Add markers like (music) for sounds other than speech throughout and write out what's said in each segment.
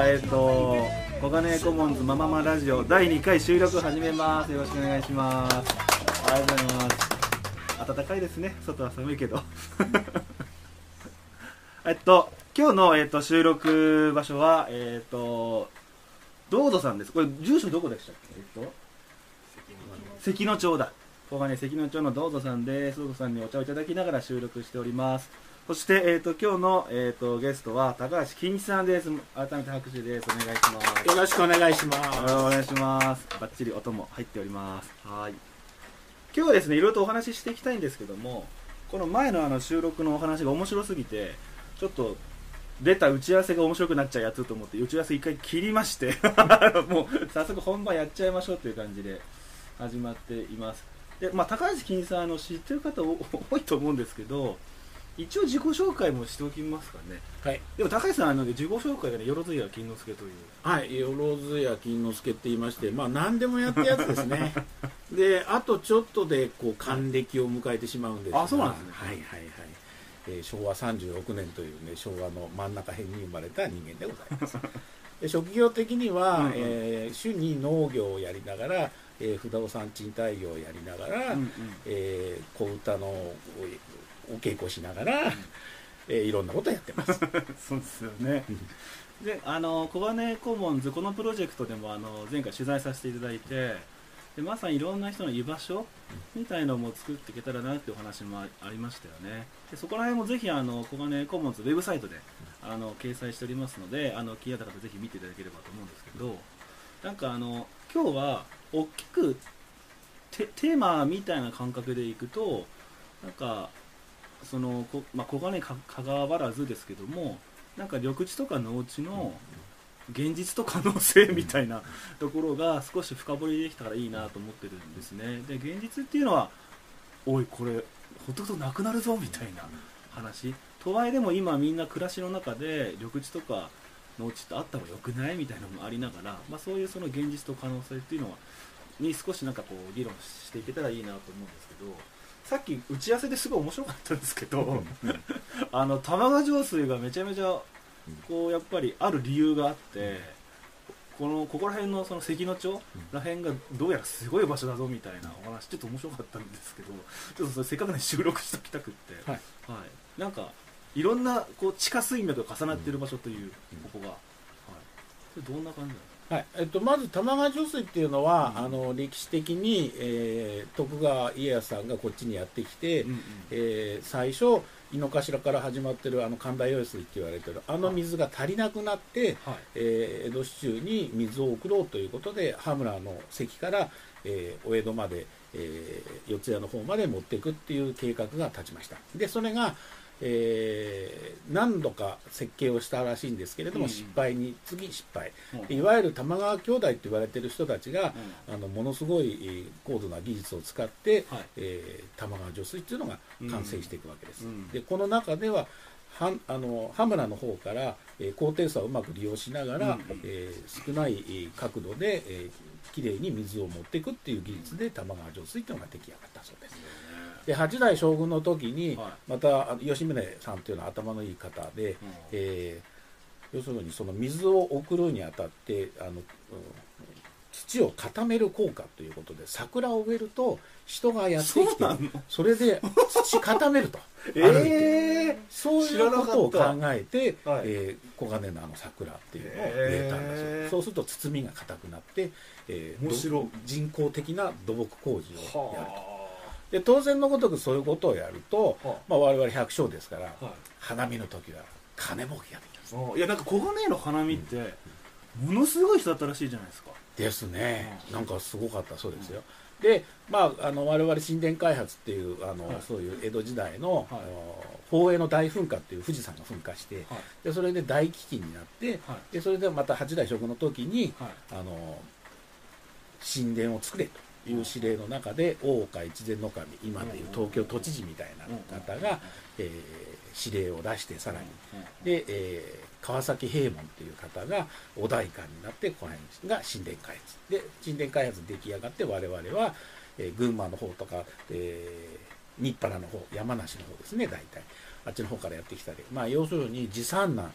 はえっ、と小金コモンズマママラジオ第2回収録始めます。よろしくお願いします。ありがとうございます。暖かいですね。外は寒いけど。(laughs) えっと今日の、えっと、収録場所はえっとドードさんです。これ住所どこでしたっけ？えっと関野町だ。小金関野町のドードさんです。ドードさんにお茶をいただきながら収録しております。そして、えっと今日の、えっとゲストは高橋金一さんです改めて拍手ですお願いしますよろしくお願いします。お願いします。バッチリ音も入っております。はい。今日はですね、いろいろとお話ししていきたいんですけども、この前のあの収録のお話が面白すぎて、ちょっと出た打ち合わせが面白くなっちゃうやつと思って、打ち合わせ一回切りまして、(laughs) もう早速本番やっちゃいましょうという感じで始まっています。で、まあ、高橋金さんあの知ってる方お多いと思うんですけど、一応自己紹介もしておきますかね。はい。でも高橋さんあの自己紹介がね、よろずや金之助という。はい。よろずや金之助って言いまして、まあ何でもやったやつですね。(laughs) で、あとちょっとで、こう、還暦を迎えてしまうんですがあそうなんですねはいはいはい。えー昭和36年というね、昭和の真ん中辺に生まれた人間でございます。(laughs) で職業的には、うんうんえー主に農業をやりながら、えー不動産賃貸業をやりながら、うんうんえー小唄のおお稽古しながら、えーいろんなことやってます。(laughs) そうですよね。で、あの小金コモンズこのプロジェクトでもあの前回取材させていただいて、でまさにいろんな人の居場所みたいのも作っていけたらなっていうお話もあありましたよね。でそこら辺もぜひあの小金コモンズウェブサイトであの掲載しておりますので、あの気になった方ぜひ見ていただければと思うんですけど、なんかあの今日は大きくテテーマみたいな感覚でいくと、なんかそのこ、まあ、小金かかがわらずですけどもなんか緑地とか農地の現実と可能性みたいなところが少し深掘りできたらいいなと思ってるんですね。で現実っていうのはおいこれほっとくとなくなるぞみたいな話。とはいえでも今みんな暮らしの中で緑地とか農地ってあった方がよくないみたいなのもありながら、まあ、そういうその現実と可能性っていうのはに少しなんかこう議論していけたらいいなと思うんですけどさっき打ち合わせですごい面白かったんですけどあの玉川上水がめちゃめちゃこうやっぱりある理由があってこのここら辺のその関野町ら辺がどうやらすごい場所だぞみたいなお話ちょっと面白かったんですけどちょっとそれせっかくね収録しておきたくって、はい。はい、なんかいろんなこう地下水脈が重なっている場所という、ここが、はい、どんな感じなんですかはい。えっと、まず玉川上水っていうのは、うんあの歴史的に、えー徳川家康さんがこっちにやってきて、うんうん。えー最初井の頭から始まってるあの神田用水って言われてるあの水が足りなくなって、はい。えー江戸市中に水を送ろうということで羽村の関から、えーお江戸まで、えー四谷の方まで持っていくっていう計画が立ちました。でそれが、えー何度か設計をしたらしいんですけれども、うん。失敗に次失敗。うん。いわゆる玉川兄弟って言われてる人たちが、うん。あのものすごいえー高度な技術を使って、はい。えー玉川上水っていうのが完成していくわけです、うん。でこの中でははあの羽村の方から、えー高低差をうまく利用しながら、うん。えー少ないえー角度で、えー、きれいに水を持っていくっていう技術で玉川上水っていうのが出来上がったそうですで8代将軍の時に、はまた吉宗さんっていうのは頭のいい方で、うん。えー要するにその水を送るにあたってあの、うん土を固める効果ということで桜を植えると人がやってきてそれで土固めると。(laughs) えある。えそういうことを考えて、はい。えー黄金のあの桜っていうのを植えたんだそう。そうすると包みが硬くなって、えー人工的な土木工事をやると。はで当然のごとくそういうことをやると、はまあ、我々百姓ですから、あはい。花見の時は金儲けができます。あいやなんか小金井の花見ってものすごい人だったらしいじゃないですか。ですね、うんなんかすごかったそうですよ、で、まあ、あの我々神殿開発っていうあの、はい。そういう江戸時代の、はい。宝永の大噴火っていう富士山が噴火して、はい。でそれで大飢饉になって、はい。でそれでまた八代将軍の時にはい。あの神殿を作れという指令の中で大岡越前守今でいう東京都知事みたいな方が、えー指令を出してさらに。で、えー川崎平門という方がお代官になってこの辺が神殿開発。で神殿開発出来上がって我々は、えー群馬の方とか、えー、日原の方山梨の方ですね大体。あっちの方からやってきたり、まあ、要するに持参難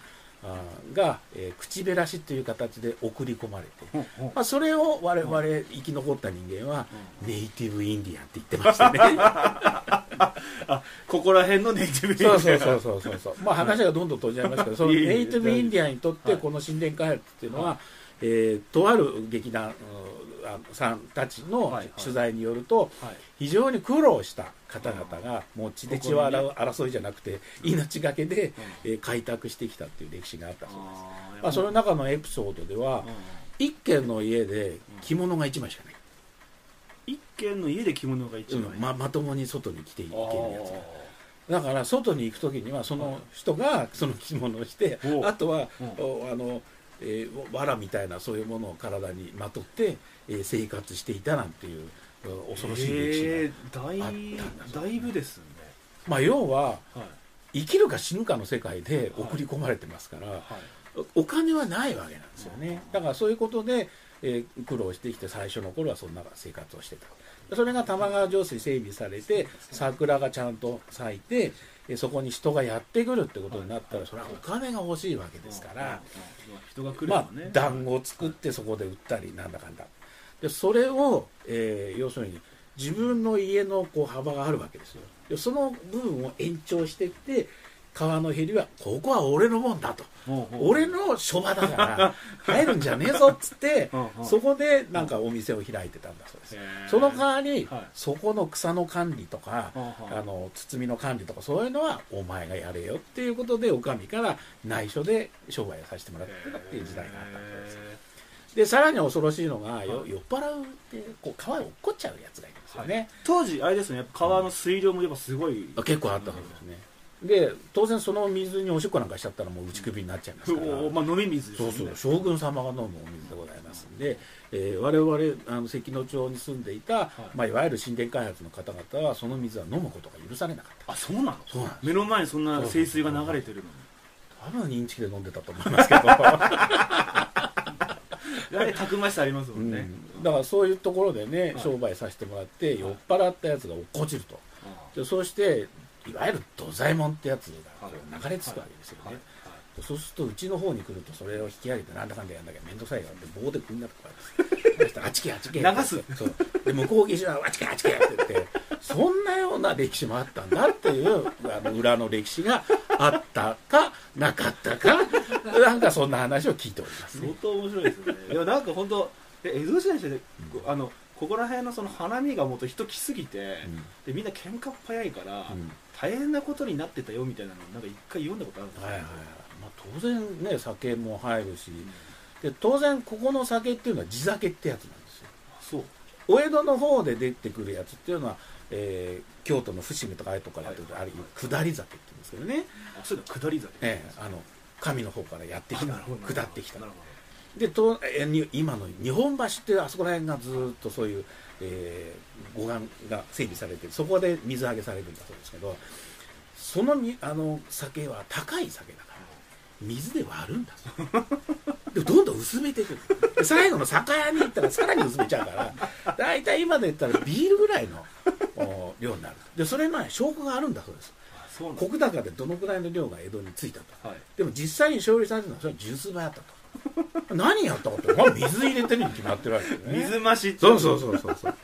が、えー口減らしという形で送り込まれて、まあ、それを我々生き残った人間はネイティブインディアンって言ってましたね。(laughs) あここら辺のネイティブそうそうそうそうそうそう。まあ話がどんどん飛んじゃいますけどそのネイティブインディアンにとってはい。この神殿開発っていうのは、えーとある劇団さんたちのはいはい。取材によるとはい非常に苦労した方々がもう血で血を洗う争いじゃなくて命がけで、えー開拓してきたっていう歴史があったそうです。まあ、その中のエピソードではうん。一軒の家で着物が1枚しかない、一軒の家で着物が一枚。うん。ままともに外に着ていけるやつだから外に行く時にはその人がその着物をしておあとはあの、えー、藁みたいなそういうものを体にまとって、えー生活していたなんていううん恐ろしい歴史が、あったんだだいぶですね。まあ要ははい。生きるか死ぬかの世界で送り込まれてますから、はい。お金はないわけなんですよね。だからそういうことで、えー苦労してきて最初の頃はそんな生活をしてた。でそれが玉川上水整備されて桜がちゃんと咲いてえーそこに人がやってくるってことになったらそれはお金が欲しいわけですから、まあ団子を作ってそこで売ったりなんだかんだでそれを、えー要するに自分の家のこう幅があるわけですよ。でその部分を延長していって川のへりはここは俺のもんだと。俺の書場だから入るんじゃねえぞっつって (laughs) そこでなんかお店を開いてたんだそうです。その代わりはい。そこの草の管理とかはあの包みの管理とかそういうのはお前がやれよっていうことでお上から内緒で商売をさせてもらってたっていう時代があったそうです。へでさらに恐ろしいのが酔っ払うってこう川へ落っこっちゃうやつがいるんですよね、ー当時あれですね。やっぱ川の水量もやっぱすごい。あ結構あったそうですね。で当然その水におしっこなんかしちゃったらもう打ち首になっちゃいますから。おまあ飲み水ですそうそう。将軍様が飲むお水でございます。んで、えー我々あの関野町に住んでいた、い。まあ、いわゆる神殿開発の方々はその水は飲むことが許されなかった。あそうなの？そうなん目の前にそんな清水が流れてるのに。多分認知器で飲んでたと思いますけど、(laughs) やはりたくましさありますもうん。んね、だからそういうところでね、はい。商売させてもらって酔っ払ったやつが落っこちると。あでそうしていわゆる土左衛門ってやつが流れ着くわけですよね、そうするとうちの方に来るとそれを引き上げてなんだかんだやんなきゃ面倒くさいからって棒で組んだとか (laughs) あっちけあっちけ流す。そう。で向こう岸はあっちけあっちけって言ってそんなような歴史もあったんだっていうあの裏の歴史があったかなかったか。なんかそんな話を聞いておりますね。相当面白いですよね。いやなんか本当え江戸時代で、こあのここら辺のその花見がもっと人来すぎて、でみんな喧嘩っ早いから、うん。大変なことになってたよみたいなのなんか一回読んだことあるんですよ、はいはいはい、まあ、当然ね酒も入るしで当然ここの酒っていうのは地酒ってやつなんですよ。そう。お江戸の方で出てくるやつっていうのは、えー京都の伏見とかああいうとこからやってくる、あれ下り酒ですけどね、あそういうの下り酒ええあの神の方からやってきた下ってきた。でとえ今の日本橋ってあそこら辺がずーっとそういう、えー護岸が整備されてそこで水揚げされるんだそうですけどそのみあの酒は高い酒だから水で割るんだ。(laughs) でどんどん薄めていく。で最後の酒屋に行ったらさらに薄めちゃうから大体今で言ったらビールぐらいのお量になる。でそれの、ね、証拠があるんだそうです石高でどのくらいの量が江戸に着いたと。はい。でも実際に勝利されたのはそれは十数倍あったと。(laughs) 何やったかって、まあ、水入れてるに決まってるわけよね。水増しってそうそうそうそうそう。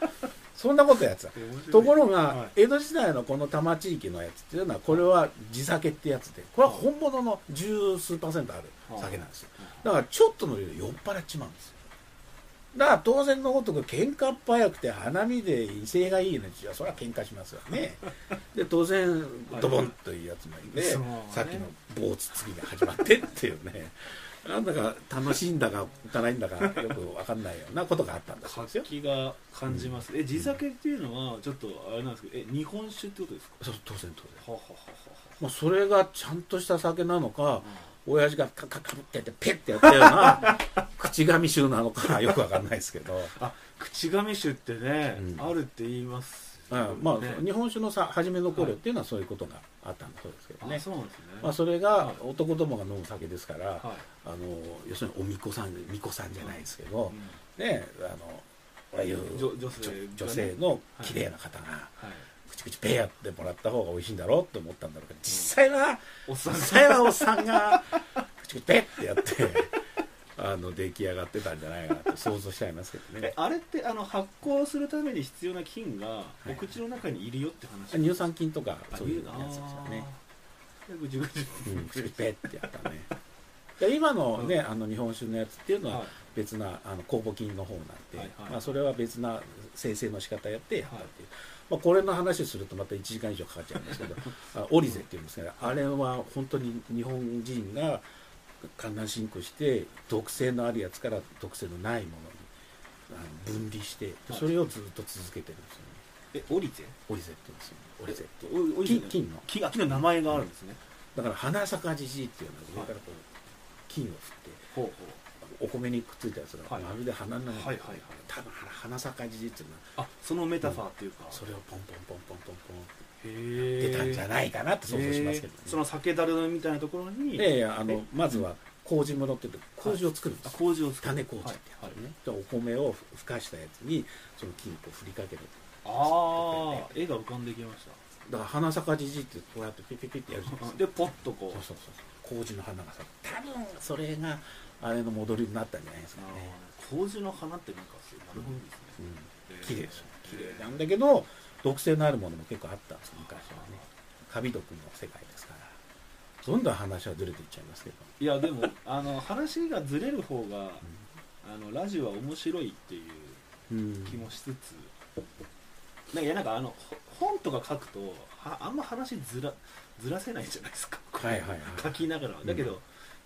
そんなことやってた。面白い。ところが、はい。江戸時代のこの多摩地域のやつっていうのはこれは地酒ってやつでこれは本物の十数パーセントある酒なんですよ。だからちょっとの量で酔っ払っちまうんですよだから当然のごとく喧嘩っ早くて花見で威勢がいいのにはそれは喧嘩しますよね。(laughs) で当然ドボンというやつもいて、ね。さっきの棒つつぎが始まってっていうね。なんだか楽しいんだかいかないんだかよく分かんないようなことがあったんだそうですよ。活気が感じます、え地酒っていうのはちょっとあれなんですけどえ日本酒ってことですか？そう当然当然。はははまあ、それがちゃんとした酒なのか親父がカカカブってやってペッてやったような (laughs) 口紙集なのかよくわかんないですけど、あ口紙酒ってね、うん。あるって言いますあまあ、ね日本酒のさ初めの頃っていうのはそういうことがあったんだそうですけどね、あそうですね、まあ、それが男どもが飲む酒ですから、はい。あの要するにおみこさんみこさんじゃないですけど、うん。ねあのああいう女女性がねの綺麗な方が、はいペアってもらった方が美味しいんだろうって思ったんだろうけど実際は、おっさん実際はおっさんが口々ペってやってあの出来上がってたんじゃないかなって想像しちゃいますけどね。えあれってあの発酵するために必要な菌がい。お口の中にいるよって話、乳酸菌とかあそういうやあつですよねぐじゅぐじペってやったね。(laughs) で今のね、あの日本酒のやつっていうのははい。別なあの酵母菌の方なんで、はいはいまあ、それは別な生成の仕方やってやったっていう、まあ、これの話するとまた1時間以上かかっちゃうんですけど (laughs) あオリゼっていうんですけどあれは本当に日本人が観覧シンクして毒性のあるやつから毒性のないものにあの分離してはい。それをずっと続けてるんですよね。えオリゼ？オリゼって言うんですよね。オリゼって。おオリゼ金金の。金あ金の名前があるんですね、だから花咲じじいっていうのは上からこう金を振って。ほうほお米にくっついたやつがはい。まるで花の中に、はいはいはい。多分花咲じじいっていうのはそのメタファーっていうか、それをポンポンポンポンポンポンって出たんじゃないかなって想像しますけどね、その酒樽みたいなところにでいやあのえ？まずは麹室って言って麹を作るんであすよ、麹を作る。種麹ってやつね、でお米をふかしたやつにその金を振りかけるああ絵が浮かんできましだから花咲じじいってこうやってピピピってやるじゃないですか。たでポッとこうそうそうそう。麹の花がさ多分それがあれの戻りになったんじゃないですかね、麹の花ってなんかすごいなるほどですね、うん、綺麗。ですよ綺麗なんだけど毒性のあるものも結構あったんです昔はね。カビ毒の世界ですから。どんどん話はずれていっちゃいますけど。いやでもあの話がずれる方が、あのラジオは面白いっていううん。気もしつつ、なんかいやなんかあのほ本とか書くとはあんま話ずらずらせないじゃないですか、はいはいはい。書きながら。だけど、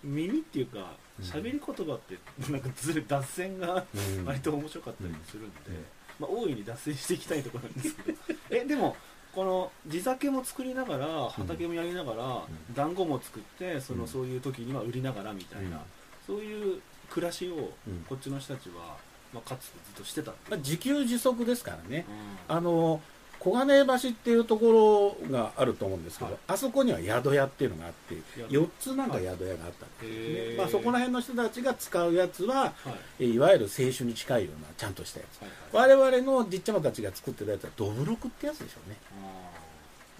耳っていうかうん。喋り言葉ってなんかずれ脱線がうん割と面白かったりもするんで、うん。まあ、大いに脱線していきたいところなんですけど。(laughs) えでもこの地酒も作りながら畑もやりながら、ん。団子も作ってその、うん。そういう時には売りながらみたいな、うん。そういう暮らしをうん。こっちの人たちは、まあ、かつてずっとしてた。まあ、自給自足ですからね。うん。あの小金井橋っていうところがあると思うんですけど、はい。あそこには宿屋っていうのがあって宿4つなんか宿屋があった。んですね、まあ、そこら辺の人たちが使うやつははい。えいわゆる清酒に近いようなちゃんとしたやつ。はいはい。我々のじっちゃまたちが作ってたやつはどぶろくってやつでしょうね。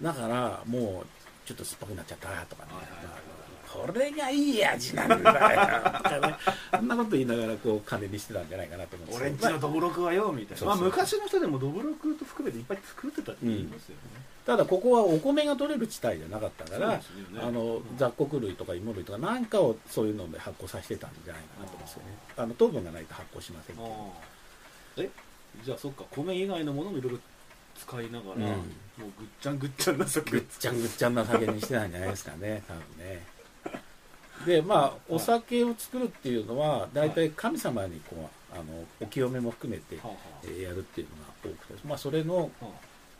だからもうちょっと酸っぱくなっちゃったとかね、はいはいはいはいこれがいい味なんだよ。(laughs) とかねそんなこと言いながらこう金にしてたんじゃないかなと思うんです俺んちのどぶろくはよみたいな、まあ、昔の人でもどぶろくと含めていっぱい作ってたって言いますよね、ただここはお米が取れる地帯じゃなかったから、ね。あのうん雑穀類とか芋類とかなんかをそういうので発酵させてたんじゃないかなと思うんですよね。あの糖分がないと発酵しませんけど。ああえじゃあそっか米以外のものもいろいろ使いながら、うん。もうぐっちゃんぐっちゃんな酒。ぐっちゃんぐっちゃんな酒にしてたんじゃないですかね多分ねでまあお酒を作るっていうのは大体神様にこうあのお清めも含めて、えーやるっていうのが多くて、まあ、それの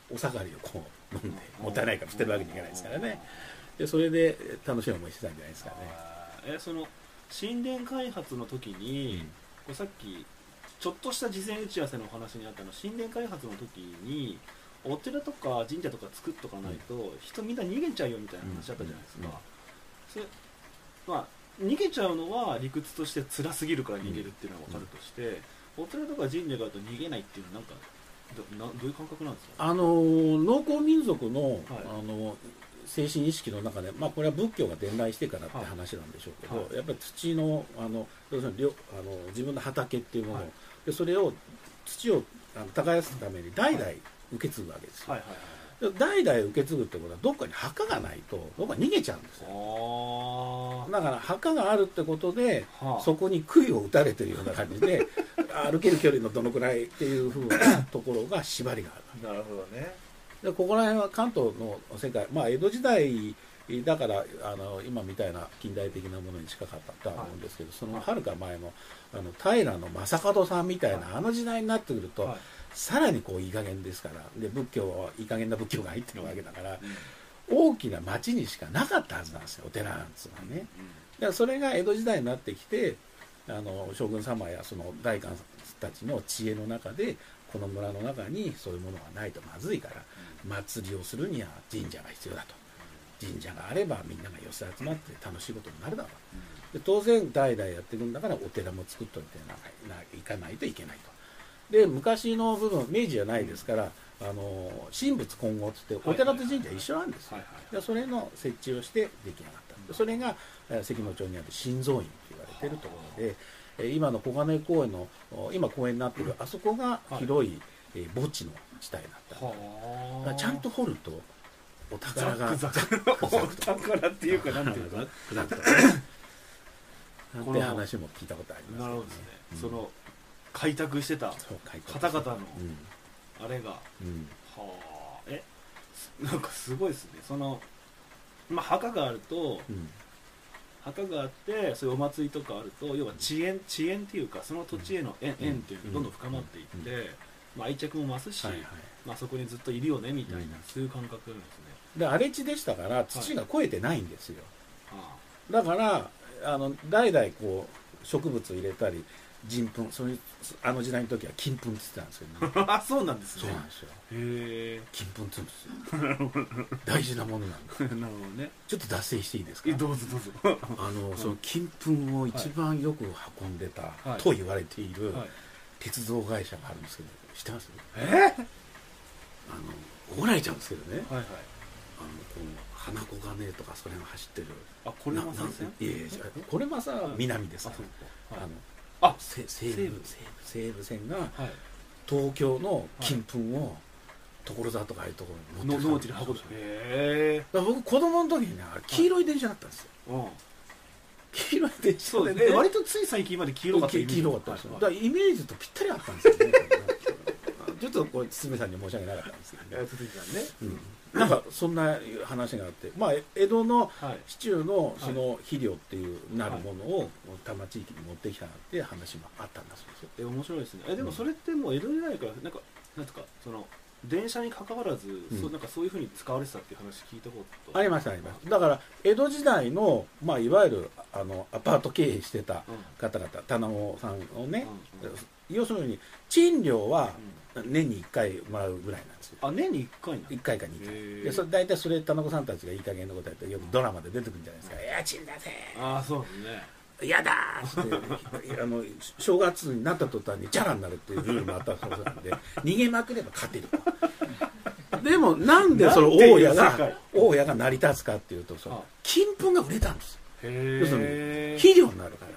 お下がりをこう飲んであもったいないから捨てるわけにいかないですからね。でそれで楽しい思いしてたんじゃないですかね。あえその神殿開発の時に、こうさっきちょっとした事前打ち合わせのお話にあったの神殿開発の時にお寺とか神社とか作っとかないと、人みんな逃げちゃうよみたいな話あったじゃないですか、うん。うん。それまあ逃げちゃうのは理屈として辛すぎるから逃げるっていうのは分かるとして、お寺とか神社があると逃げないっていうのはなんかどなどういう感覚なんですか？あの農耕民族の,、はい。あの精神意識の中で、まあ、これは仏教が伝来してからってはい。話なんでしょうけど、はい。やっぱり土のあの要するに領あの自分の畑っていうものを、はい。でそれを土をあの耕すために代々受け継ぐわけですよ、はい。はい。はい。で代々受け継ぐってことはどっかに墓がないとどっか逃げちゃうんですよ。あだから墓があるってことであ、はあ、そこに杭を打たれてるような感じで (laughs) 歩ける距離のどのくらいっていうふうなところが縛りがあるなるほどね。でここら辺は関東の世界、まあ、江戸時代だからあの今みたいな近代的なものに近かったとは思うんですけど、そのはるか前のあの平将門さんみたいな、はい。あの時代になってくると、はいさらにこういい加減ですからで仏教はいい加減な仏教が入ってるわけだから、うん。大きな町にしかなかったはずなんですよお寺なんつうのはね。だからそれが江戸時代になってきてあの将軍様やその大官たちの知恵の中でこの村の中にそういうものがないとまずいから祭りをするには神社が必要だと。神社があればみんなが寄せ集まって楽しいことになるだろう。で当然代々やっていくんだからお寺も作っといてないかないといけないとで昔の部分明治じゃないですからあの神仏混合っつってお寺と神社一緒なんですよ。でそれの設置をして出来上がった。それがえー関野町にある心臓院と言われてるところでえー今の小金井公園のお今公園になってるあそこが広い、えー墓地の地帯だった。ちゃんと掘るとお宝がザクザクお宝っていうかなんていうか。(laughs) ザクザク。(laughs) となんて話も聞いたことありますなるほどですね、うん。その開拓してた方々のうん。あれが、はうん。あ。えすなんかすごいですね。そのまあ墓があるとうん。墓があってそういうお祭りとかあると要は遅延遅延っていうかその土地への縁,、うん。縁っていうのがどんどん深まっていって、まあ、愛着も増すし、はいはい。まあ、そこにずっといるよねみたいな、うん。そういう感覚なんですね。で荒れ地でしたから土が肥えてないんですよ、あだからあの代々こう植物を入れたり人糞。そういうあの時代の時は金粉って言ってたんですけどね。(laughs) ああそうなんですね。そうなんですよ。へ金粉って言うんですよ大事なものなんですえなるほどね。ちょっと脱線していいですか？えどうぞどうぞ。あのその金粉を一番よく運んでたはい。と言われているはい。鉄道会社があるんですけど知ってます？え？あの怒られちゃうんですけどね。はいはい。あのこの花子金とかそれが走ってる。あこれもな参戦ないやいやこれまさ南ですあかそうか。はい。らあのあせ西西武武西武線がはい。東京の金粉を所沢とかああいうところに持のってきた農地で運ぶへだから僕子供の時にね黄色い電車だったんですよ。黄色い電車でですね。割とつい最近まで黄色かった黄色かったんです。よはいだからイメージとぴったりあったんですよね。(laughs) ちょっとこれ堤さんに申し訳なかったんですけどね。えー続いてはね。うんなんかそんな話があって、まあ、江戸のはい。市中のその肥料っていうなるものを多摩地域に持ってきたっていう話もあったんだそうですよ。え面白いですね。えでもそれってもう江戸時代からなんかなんですかその電車に関わらず、ん。そうなんかそういうふうに使われてたっていう話聞いたこと。ありましたありましただから江戸時代の、まあ、いわゆるあのアパート経営してたうん。方々棚子さんをね、うん。うん。要するに賃料は年に1回もらうぐらいなんですよ。あ年に1回なの1回か2回。でそれ大体それ棚子さんたちがいい加減なことやってよくドラマで出てくるんじゃないですか「家賃だぜ。ああそうですね。嫌だ!」って。あの正月になった途端にチャラになるっていうルールもあったそうなんで逃げまくれば勝てると。でもなんでその大家が大家が成り立つかっていうとそあ。の金粉が売れたんですへ要するえに肥料になるから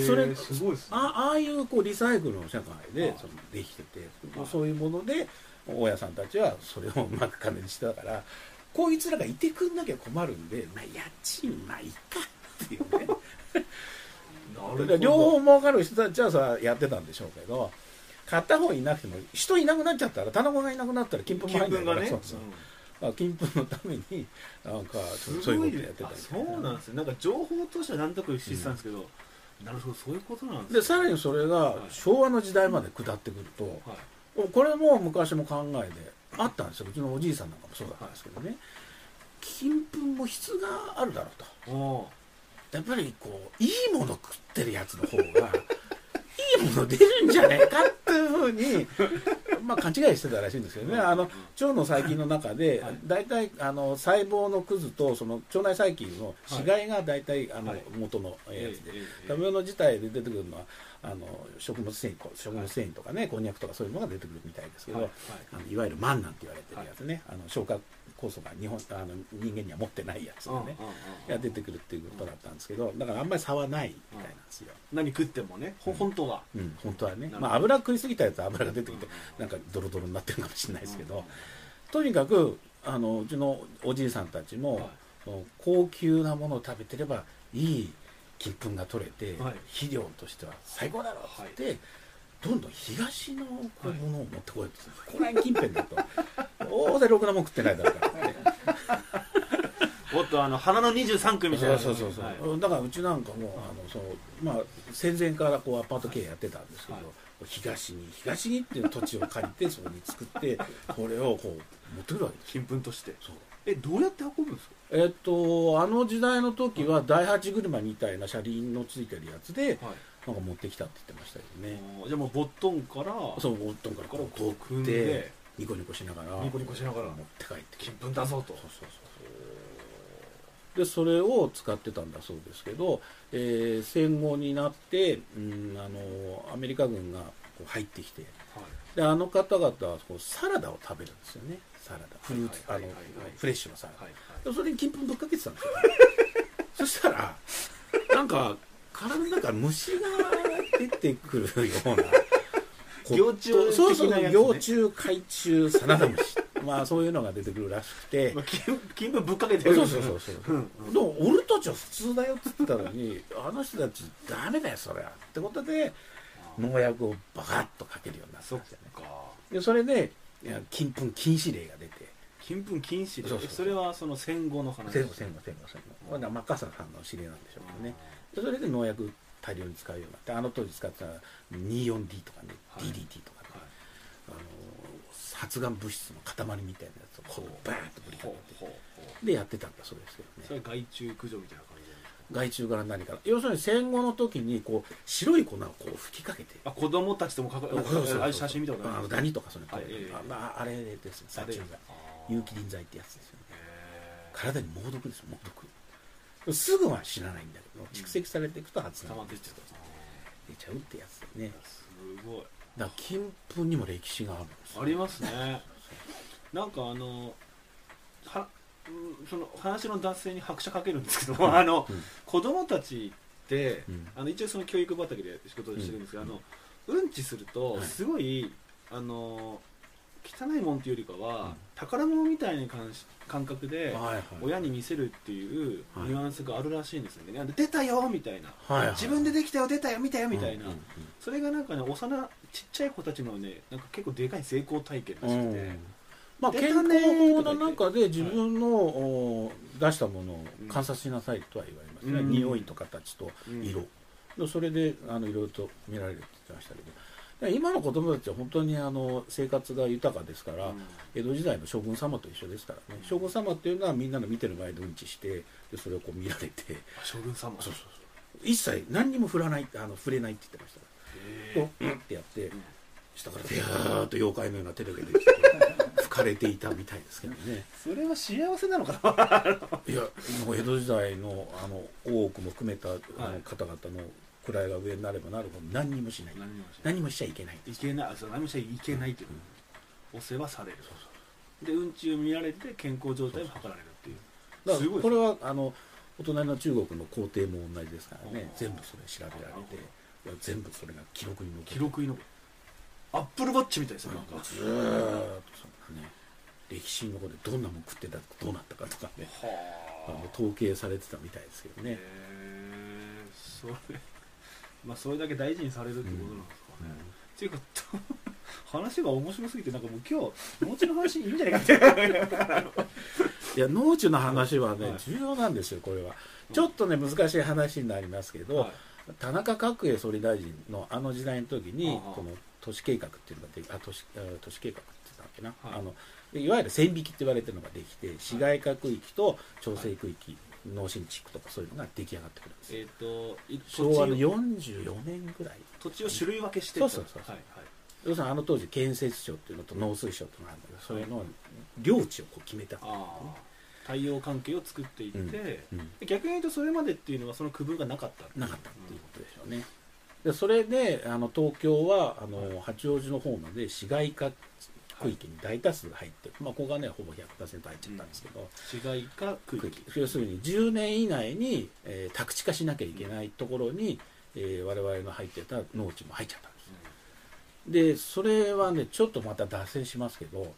そそれれすごいですね。あああいうこうリサイクルの社会であそのできててあそういうもので大家さんたちはそれをうまく金にしてたからこいつらがいてくんなきゃ困るんで、まあ、家賃まあいいかっていうね。(laughs) なる両方儲かる人たちはさやってたんでしょうけど片方いなくても人いなくなっちゃったら棚子がいなくなったら金粉も金入んないか粉がね。らそうそうあ金粉のためになんかすそうごいいうことやってたありそうなんですね。なんか情報としては何となく知ってたんですけど、なるほどそういうことなんですでさらにそれがい。昭和の時代まで下ってくると、はい。これも昔も考えであったんですよ。うちのおじいさんなんかもそうだったんですけどね、金粉も質があるだろうと。おやっぱりこういいもの食ってるやつの方が (laughs) いいもの出るんじゃねえかっていうふうに (laughs) まあ勘違いしてたらしいんですけどね、うんあの腸の細菌の中ではい。大体あの細胞のくずとその腸内細菌の死骸が大体あのはい。元のやつで、食べ物自体で出てくるのはあの食物繊維食物繊維とかねこんにゃくとかそういうのが出てくるみたいですけど、はい。あのいわゆるマンなんて言われてるやつね、あの消化酵素が日本あの人間には持ってないやつがね、が出てくるっていうことだったんですけどだからあんまり差はないみたいなんですよ、何食ってもねほ本当は。うん、本当はね。まあ油食いすぎたやつは油が出てきてなんかドロドロになってるかもしれないですけど、とにかくあのうちのおじいさんたちも、はい。高級なものを食べてればいい金粉が取れて、はい。肥料としては最高だろうってって、どんどん東のこうはいものを持ってこようとする、この辺近辺だと。大勢ろくなもん食ってないだろうからね。(laughs) おっとあの花の23区みたいな。そうそうそうそう、はい。だからうちなんかもあのそのまあ戦前からこうアパート経営やってたんですけど、はい。東に東にっていう土地を借りてそこに作ってこれをこう持ってくるわけです。よ金粉として。そう。えどうやって運ぶんですか？えっとあの時代の時は第八車みたいな車輪のついてるやつで、はいなんか持ってきたって言ってましたけどねじゃあもうボットンからそうボットンからからこう取ってでニコニコしながら。ニコニコしながら。持って帰って金粉だぞと。そうそうそう。でそれを使ってたんだそうですけど、えー戦後になって、うん、あのアメリカ軍がこう入ってきてはい。であの方々はこうサラダを食べるんですよね。サラダ。フルーツ。あのはいはいはいはい。フレッシュのサラダ、はい。でそれに金粉ぶっかけてたんですよ。(laughs) そしたらなんか体の中から虫が出てくるような (laughs) 幼虫そうそう的なやつね。幼虫海虫サナダムシ。(laughs) まあそういうのが出てくるらしくて。まあ金金粉ぶっかけてる。そうそうそうそう。うん。うん。でも俺たちは普通だよって言ってたのにあの人たちダメだよそれはってことで農薬をバカッとかけるようになったんですよね。か。でそれで金粉禁止令が出て。金粉禁止でそうそうそれはその戦後の話。戦後戦後戦後。戦後これはマッカーサーさんの知り合いなんでしょうけどね。でそれで農薬大量に使うようになってあの当時使ってた 24D とかね、はい。DDT とかね、はい。あの発がん物質の塊みたいなやつをこうバーンと振りかほけて。うほうほう。でやってたんだそうですけどね。それは害虫駆除みたいな感じ害虫から何から。要するに戦後の時にこう白い粉をこう吹きかけて。あ子供たちともかかああいう写真見たことありますあのダニとかそれ、あまあ、あれですね殺虫剤。有機リン剤ってやつですよね。へ体に猛毒ですよ猛毒すぐは死なないんだけど蓄積されていくと発が出ちゃうってやつだよね。たすごい。だ金粉にも歴史があるんですよ。ありますね。なんかあのはうんその話の脱線に拍車かけるんですけど、あのうん。子供たちって、うん。あの一応その教育畑で仕事をしてるんですけど、うん。あのうんちするとはい。すごい、あの汚いもんっていうよりかは、うん。宝物みたいな感覚で、はいはい。親に見せるっていうはい。ニュアンスがあるらしいんですよね、あの出たよみたいな、はいはい。自分でできたよ出たよ見たよみたいな、うんうんそれがなんかね幼ちっちゃい子たちのねなんか結構でかい成功体験らしくて、うん。まあ、出健康法の中で自分の、お出したものを観察しなさいとは言われますね、うん。匂いと形とうん。それであのいろいろと見られるって言ってましたけど。で今の子供たちは本当にあの生活が豊かですから、うん。江戸時代の将軍様と一緒ですからね、将軍様っていうのはみんなの見てる前でうんちしてでそれをこう見られて。あ将軍様。そうそうそう。一切何にも振らないあの触れないって言ってました。へこううんってやって、ん。下からビャーっと妖怪のような手だけで吹かれていたみたいですけどね。(laughs) それは幸せなのかな？いやもう江戸時代のあの大奥も含めたあはい。の方々の位が上になればなるほど何にもしない。何もしない。何もしちゃいけない。いけない。そう何もしちゃいけないっていう、お世話される。でうんちを見られて健康状態を測られるっていう。だかすごいらこれはあのお隣の中国の皇帝も同じですからね。全部それ調べられていや全部それが記録に残って記録に残る。アップルウォッチみたいですねなんか。ずーっとそんなね歴史に残ってどんなもん食ってたどうなったかとかね。統計されてたみたいですけどね。へえそれまあそれだけ大事にされるってことなんですかね、っていうか (laughs) 話が面白すぎてなんかもう今日 (laughs) 農地の話いいんじゃないかみたいないや農地の話はね、はい。重要なんですよこれは。ちょっとね難しい話になりますけど、はい。田中角栄総理大臣のあの時代の時にこの都市計画っていうのができあ都市あ都市計画って言ったっけな、はい。あのいわゆる線引きって言われてるのができて市街化区域と調整区域、農心地区とかそういうのが出来上がってくるんです。よえっ、とい昭和の土地を44年ぐらい。土地を種類分けしてそうそうそうそう。はいはい。要するにあの当時建設省っていうのと農水省っていうのがあるんだけどそれの領地をこう決めた。ああ太陽関係を作っていって、うんうんで逆に言うとそれまでっていうのはその区分がなかったなかったっていうことでしょうね。でそれであの東京はあの八王子の方まで市街化区域に大多数入って、まあ、ここがねほぼ100%入っちゃったんですけど、市街化区域。要するに10年以内に、えー宅地化しなきゃいけないところに、えー我々の入ってた農地も入っちゃったんです。でそれはねちょっとまた脱線しますけどうん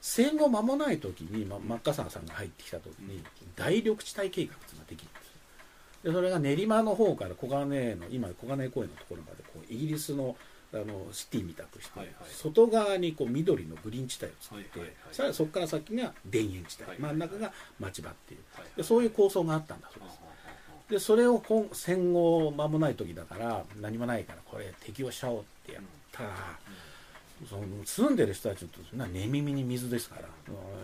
戦後間もない時に、ま、マッカーサーさんが入ってきた時に大緑地帯計画っていうのができるんですよ。でそれが練馬の方から小金の今小金井公園のところまでこうイギリスのあのシティみたくして、はいはい。外側にこう緑のグリーン地帯を作って、はいはいはい。さらにそこから先が田園地帯、はいはい真ん中が町場っていう。はいはいでそういう構想があったんだそうです。でそれを今戦後間もない時だから何もないからこれ適用しちゃおうってやった。ら、その住んでる人たちと寝耳に水ですから、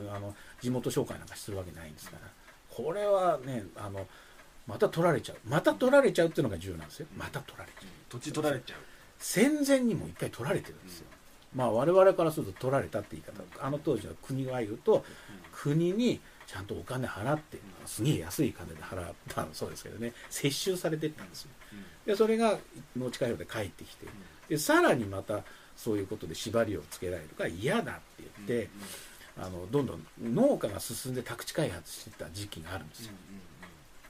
うんあの地元紹介なんかするわけないんですから。これはねあのまた取られちゃう。また取られちゃうっていうのが重要なんですよ。また取られちゃう。土地取られちゃう戦前にも一回取られてるんですよ、まあ我々からすると取られたって言い方。あの当時は国が言うと国にちゃんとお金払ってすげえ安い金で払ったそうですけどね。接収されてったんですよ。でそれが農地開放で帰ってきて。でさらにまたそういうことで縛りをつけられるから嫌だって言って、あのどんどん農家が進んで宅地開発してた時期があるんですよ。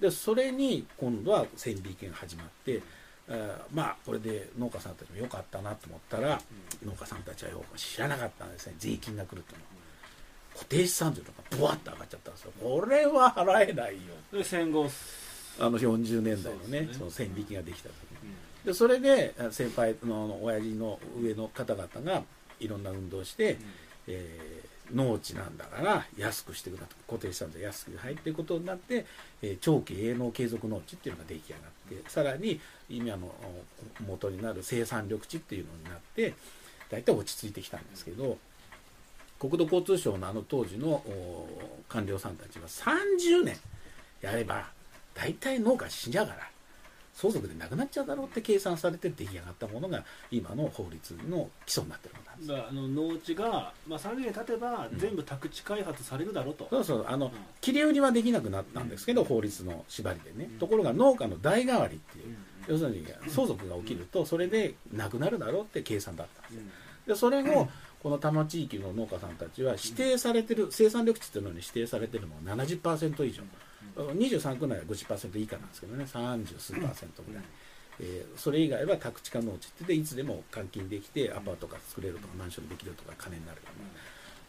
でそれに今度は線引きが始まって、あーまあこれで農家さんたちも良かったなと思ったら、農家さんたちはよく知らなかったんですね。税金が来るっていうの。固定資産税とかブワッと上がっちゃったんですよ。これは払えないよ。で戦後あの40年代のねね。その線引きができた時に。でそれであ先輩の親父の上の方々がいろんな運動をして、えー農地なんだから安くしてくだと。固定資産税安く入っていうことになって、えー長期営農継続農地っていうのが出来上がってさらに今のお元になる生産緑地っていうのになって大体落ち着いてきたんですけど国土交通省のあの当時の官僚さんたちは30年やれば大体農家死んじゃうから相続でなくなっちゃうだろうって計算されて出来上がったものが今の法律の基礎になってるものなんです。だからあの農地が、まあ、30年経てば全部宅地開発されるだろうと、そうそうあのうん。切り売りはできなくなったんですけど、法律の縛りでね、ところが農家の代替わりっていう、要するに相続が起きるとそれでなくなるだろうって計算だったんですよ。でそれをこの多摩地域の農家さんたちは指定されてる生産緑地っていうのに指定されてるのは70%以上23区内は50%以下なんですけどね。30数パーセントぐらい、えーそれ以外は宅地化農地ってでいつでも換金できてアパートが作れるとかマンションできるとか金になるような。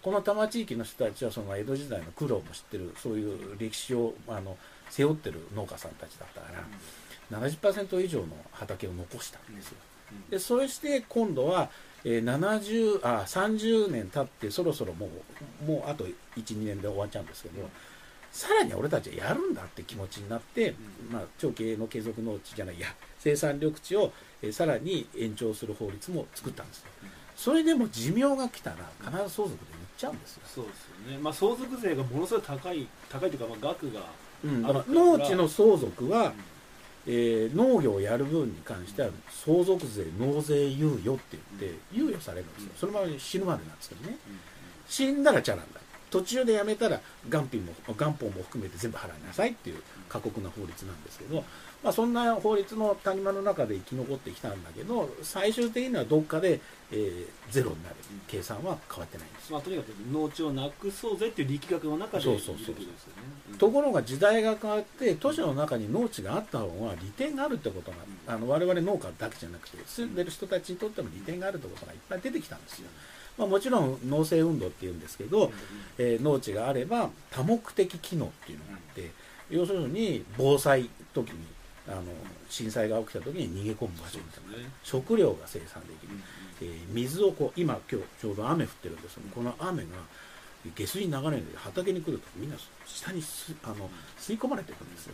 この多摩地域の人たちはその江戸時代の苦労も知ってるそういう歴史をあの背負ってる農家さんたちだったから70%以上の畑を残したんですよ。でそして今度は、えー70あ30年経ってそろそろもうもうあと12年で終わっちゃうんですけど、さらに俺たちはやるんだって気持ちになって、まあ、長期営農継続農地じゃないいや生産緑地を、えーさらに延長する法律も作ったんですよ。それでも寿命が来たら必ず相続で売っちゃうんですよ。そうですよね、まあ、相続税がものすごい高い高いというか、まあ、額がうん、だから。農地の相続は、えー農業をやる分に関しては相続税納税猶予って言って猶予されるんですよ。そのまま死ぬまでなんですけどね。死んだらチャランだ途中でやめたら元品も元本も含めて全部払いなさいっていう過酷な法律なんですけど、まあ、そんな法律の谷間の中で生き残ってきたんだけど最終的にはどっかで、えーゼロになる。計算は変わってないんです。よまあ、とにかく農地をなくそうぜっていう力学の中でそうそうそうところが時代が変わって都市の中に農地があった方が利点があるってことがあの我々農家だけじゃなくて住んでる人たちにとっても利点があるってことがいっぱい出てきたんですよ。まあ、もちろん農政運動っていうんですけど、えー農地があれば多目的機能っていうのがあって要するに防災時にあの震災が起きた時に逃げ込む場所みたいなね。食料が生産できる。うん、えー水をこう今今日ちょうど雨降ってるんですけどこの雨が下水に流れるで畑に来るとみんな下にすあの吸い込まれていくんですよ。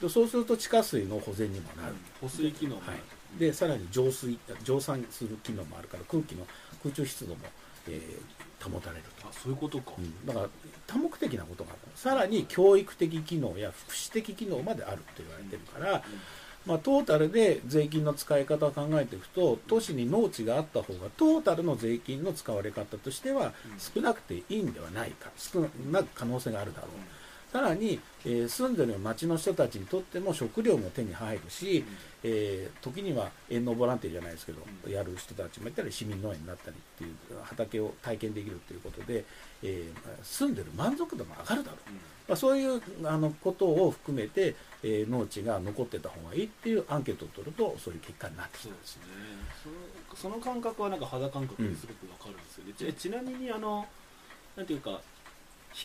でそうすると地下水の保全にもなる、保水機能もあるはい、でさらに浄水浄酸する機能もあるから空気の空中湿度も、えー保たれると。あそういうことか、うん。だから多目的なことがある。さらに教育的機能や福祉的機能まであるって言われてるから、まあ、トータルで税金の使い方を考えていくと都市に農地があった方がトータルの税金の使われ方としては少なくていいんではないか。少なく可能性があるだろう。さらに、えー住んでる町の人たちにとっても食料も手に入るし、えー時には営農ボランティアじゃないですけど、やる人たちもいたり市民農園になったりっていう畑を体験できるということで、えーまあ住んでる満足度も上がるだろう、まあ、そういうあのことを含めて、えー農地が残ってた方がいいっていうアンケートを取るとそういう結果になってきた。そうですね。そのその感覚はなんか肌感覚ですごくわかるんですよね、ちちなみにあのなんていうか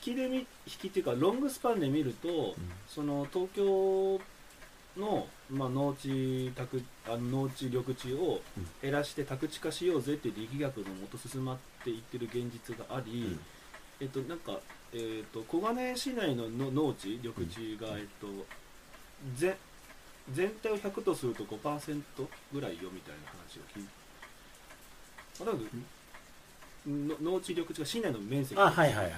引きで見引きっていうかロングスパンで見ると、その東京の、まあ、農地宅あの農地緑地をうん。減らして宅地化しようぜっていう力学のもと進まっていってる現実があり、うん。えっとなんか、えっと小金市内のの農地緑地が、えっと全全体を100とすると5%ぐらいよみたいな話を聞いあだけどの農地緑地が市内の面積あはいはいはい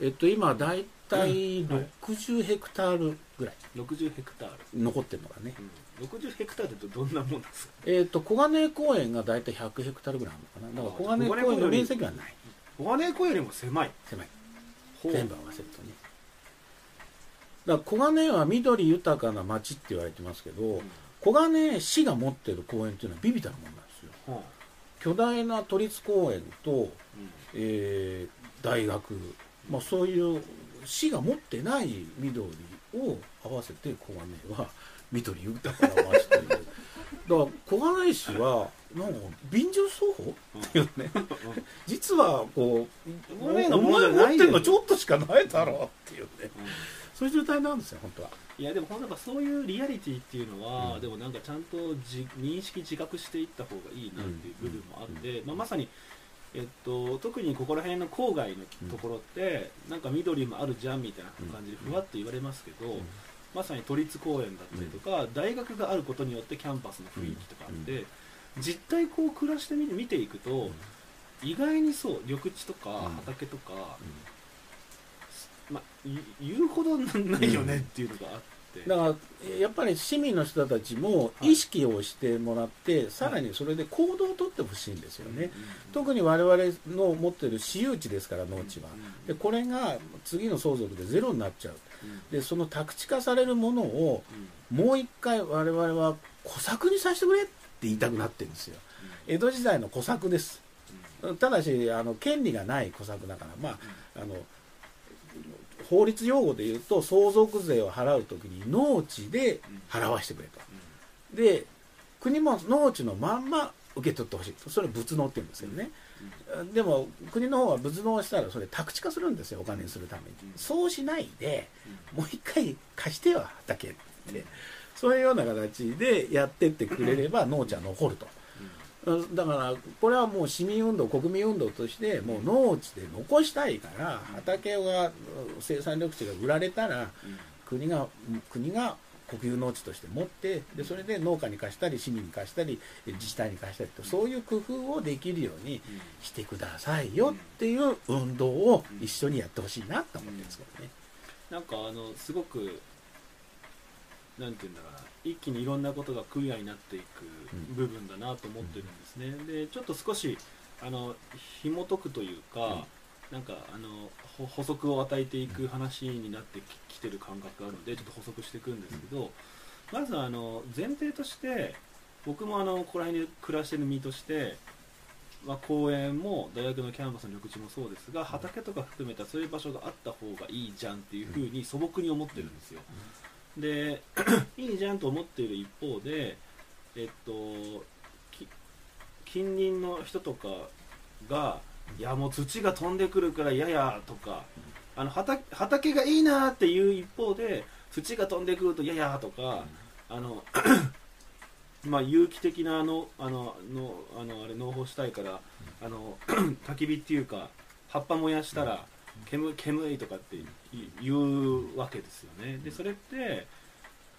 えっと今大体60ヘクタールぐらい。60ヘクタール、残ってるのがね、うん、60ヘクタールってどんなもんですか？えっ、と小金井公園が大体100ヘクタールぐらいあるのかな。だから小金井公園の面積はない。小金井公園よりも狭い。狭い。全部合わせるとね。だから小金井は緑豊かな町って言われてますけど、小金井市が持ってる公園っていうのはビビたるもんなんですよ。ほ巨大な都立公園と、ううん。えー大学、まあ、そういう市が持ってない緑を合わせて小金井は緑豊かな町という (laughs) だから小金井市はなんか便乗奏法っていうね。実はこうお前持ないよってるのちょっとしかないだろうっていうね。そういう状態なんですよ本当は。いやでもなんかそういうリアリティっていうのは、うん。でもなんかちゃんとじ認識自覚していった方がいいなっていう部分もあって、まあ、まさに、えっと、特にここら辺の郊外のところって、なんか緑もあるじゃんみたいな感じでふわっと言われますけど、ん。まさに都立公園だったりとか、大学があることによってキャンパスの雰囲気とかあって、実態こう暮らしてみて見ていくと、意外にそう緑地とかうん。畑とか、ま言うほどないよねっていうのがあって、だからやっぱり市民の人たちもはい。意識をしてもらって、さらにそれで行動をとってほしいんですよね、うん特に我々の持ってる私有地ですから農地は、うんでこれが次の相続でゼロになっちゃう。うん。でその宅地化されるものをうん。もう一回我々は小作にさせてくれって言いたくなってるんですよ。江戸時代の小作です。ただしあの権利がない小作だからまああの法律用語で言うと相続税を払う時に農地で払わしてくれと。で国も農地のまんま受け取ってほしいと。それ仏農って言うんですけどね、でも国の方は仏農したらそれ宅地化するんですよお金にするために、うん。そうしないでもう一回貸してよ畑って。そういうような形でやってってくれれば農地は残ると。だからこれはもう市民運動国民運動としてもう農地で残したいから畑が生産緑地が売られたら国が国が国有農地として持ってでそれで農家に貸したり市民に貸したり自治体に貸したりとそういう工夫をできるようにしてくださいよっていう運動を一緒にやってほしいなと思ってるんですけどね。なんかあのすごくなんていうんだろうな一気にいろんなことがクリアになっていく部分だなと思ってるんですね、でちょっと少しあの紐解くというか、なんかあのほ補足を与えていく話になってききてる感覚があるのでちょっと補足していくんですけど、まずあの前提として僕もあのここら辺に暮らしてる身として、まあ、公園も大学のキャンパスの緑地もそうですが畑とか含めたそういう場所があった方がいいじゃんっていうふうに素朴に思ってるんですよ。で (clears throat) いいじゃんと思っている一方で、えっと、き近隣の人とかがいやもう土が飛んでくるからややとかあの畑畑がいいなっていう一方で土が飛んでくるとややとかあの (clears throat) まあ有機的なあのあののあのあれ農法したいからあの (clears throat) 焚き火っていうか葉っぱ燃やしたら煙煙いとかってい言うわけですよね。でそれって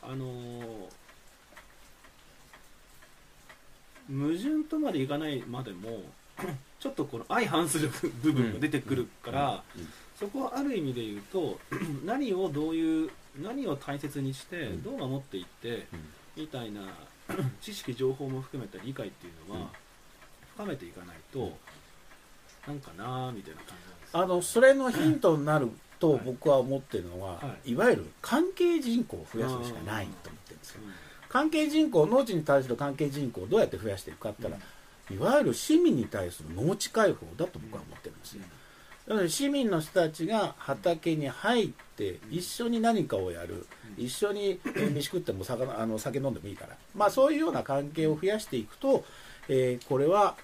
あの矛盾とまでいかないまでも (clears throat) ちょっとこの相反する部分が出てくるから、そこはある意味で言うと (clears throat) 何をどういう何を大切にしてうん。どう守っていってみたいな (clears throat) 知識情報も含めた理解っていうのは深めていかないとなんかなーみたいな感じなんですよ。あのそれのヒントになるとはい。僕は思ってるのは、、はい。わゆる関係人口を増やすしかないと思ってるんですよ。う関係人口農地に対する関係人口をどうやって増やしていくかって言ったら、いわゆる市民に対する農地開放だと僕は思ってるんですよ。だから市民の人たちが畑に入って一緒に何かをやる、一緒にえー (coughs) 飯食っても魚あの酒飲んでもいいから、まあ、そういうような関係を増やしていくと、えーこれは、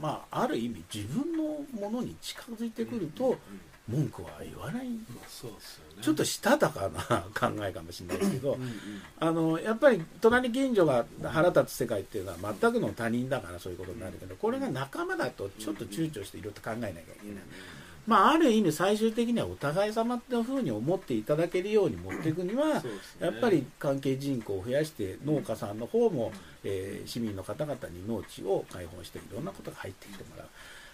まあ、ある意味自分のものに近づいてくると文句は言わない。まあそうですよね。ちょっとしたたかな考えかもしれないですけどうんうんあのやっぱり隣近所が腹立つ世界っていうのは全くの他人だからそういうことになるけどこれが仲間だとちょっと躊躇していろいろと考えなきゃいけな。い。まあ、ある意味最終的にはお互い様っていうふうに思っていただけるように持っていくにはやっぱり関係人口を増やして農家さんの方も、えー市民の方々に農地を開放していろんなことが入ってきてもらう、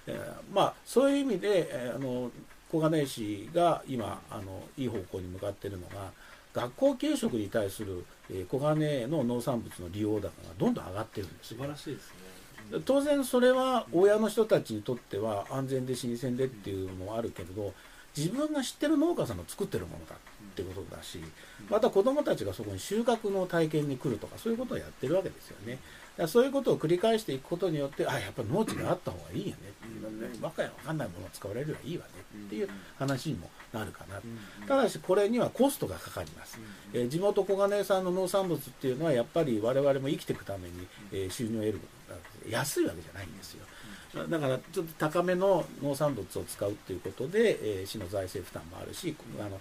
えーまあ、そういう意味で、えーあの小金井市が今あのいい方向に向かっているのが学校給食に対する、えー小金井の農産物の利用高がどんどん上がってるんです素よ晴らしいですね。当然それは親の人たちにとっては安全で新鮮でっていうのもあるけれど自分が知ってる農家さんの作ってるものだってことだしまた子どもたちがそこに収穫の体験に来るとかそういうことをやってるわけですよねそういうことを繰り返していくことによってあやっぱり農地があった方がいいよね。若い分かんないものを使われるはいいわね。っていう話にもなるかな。ただしこれにはコストがかかります。えー地元小金井産の農産物っていうのはやっぱり我々も生きていくために、えー収入を得ることが安いわけじゃないんですよ。だからちょっと高めの農産物を使うっていうことで、えー市の財政負担もあるしあの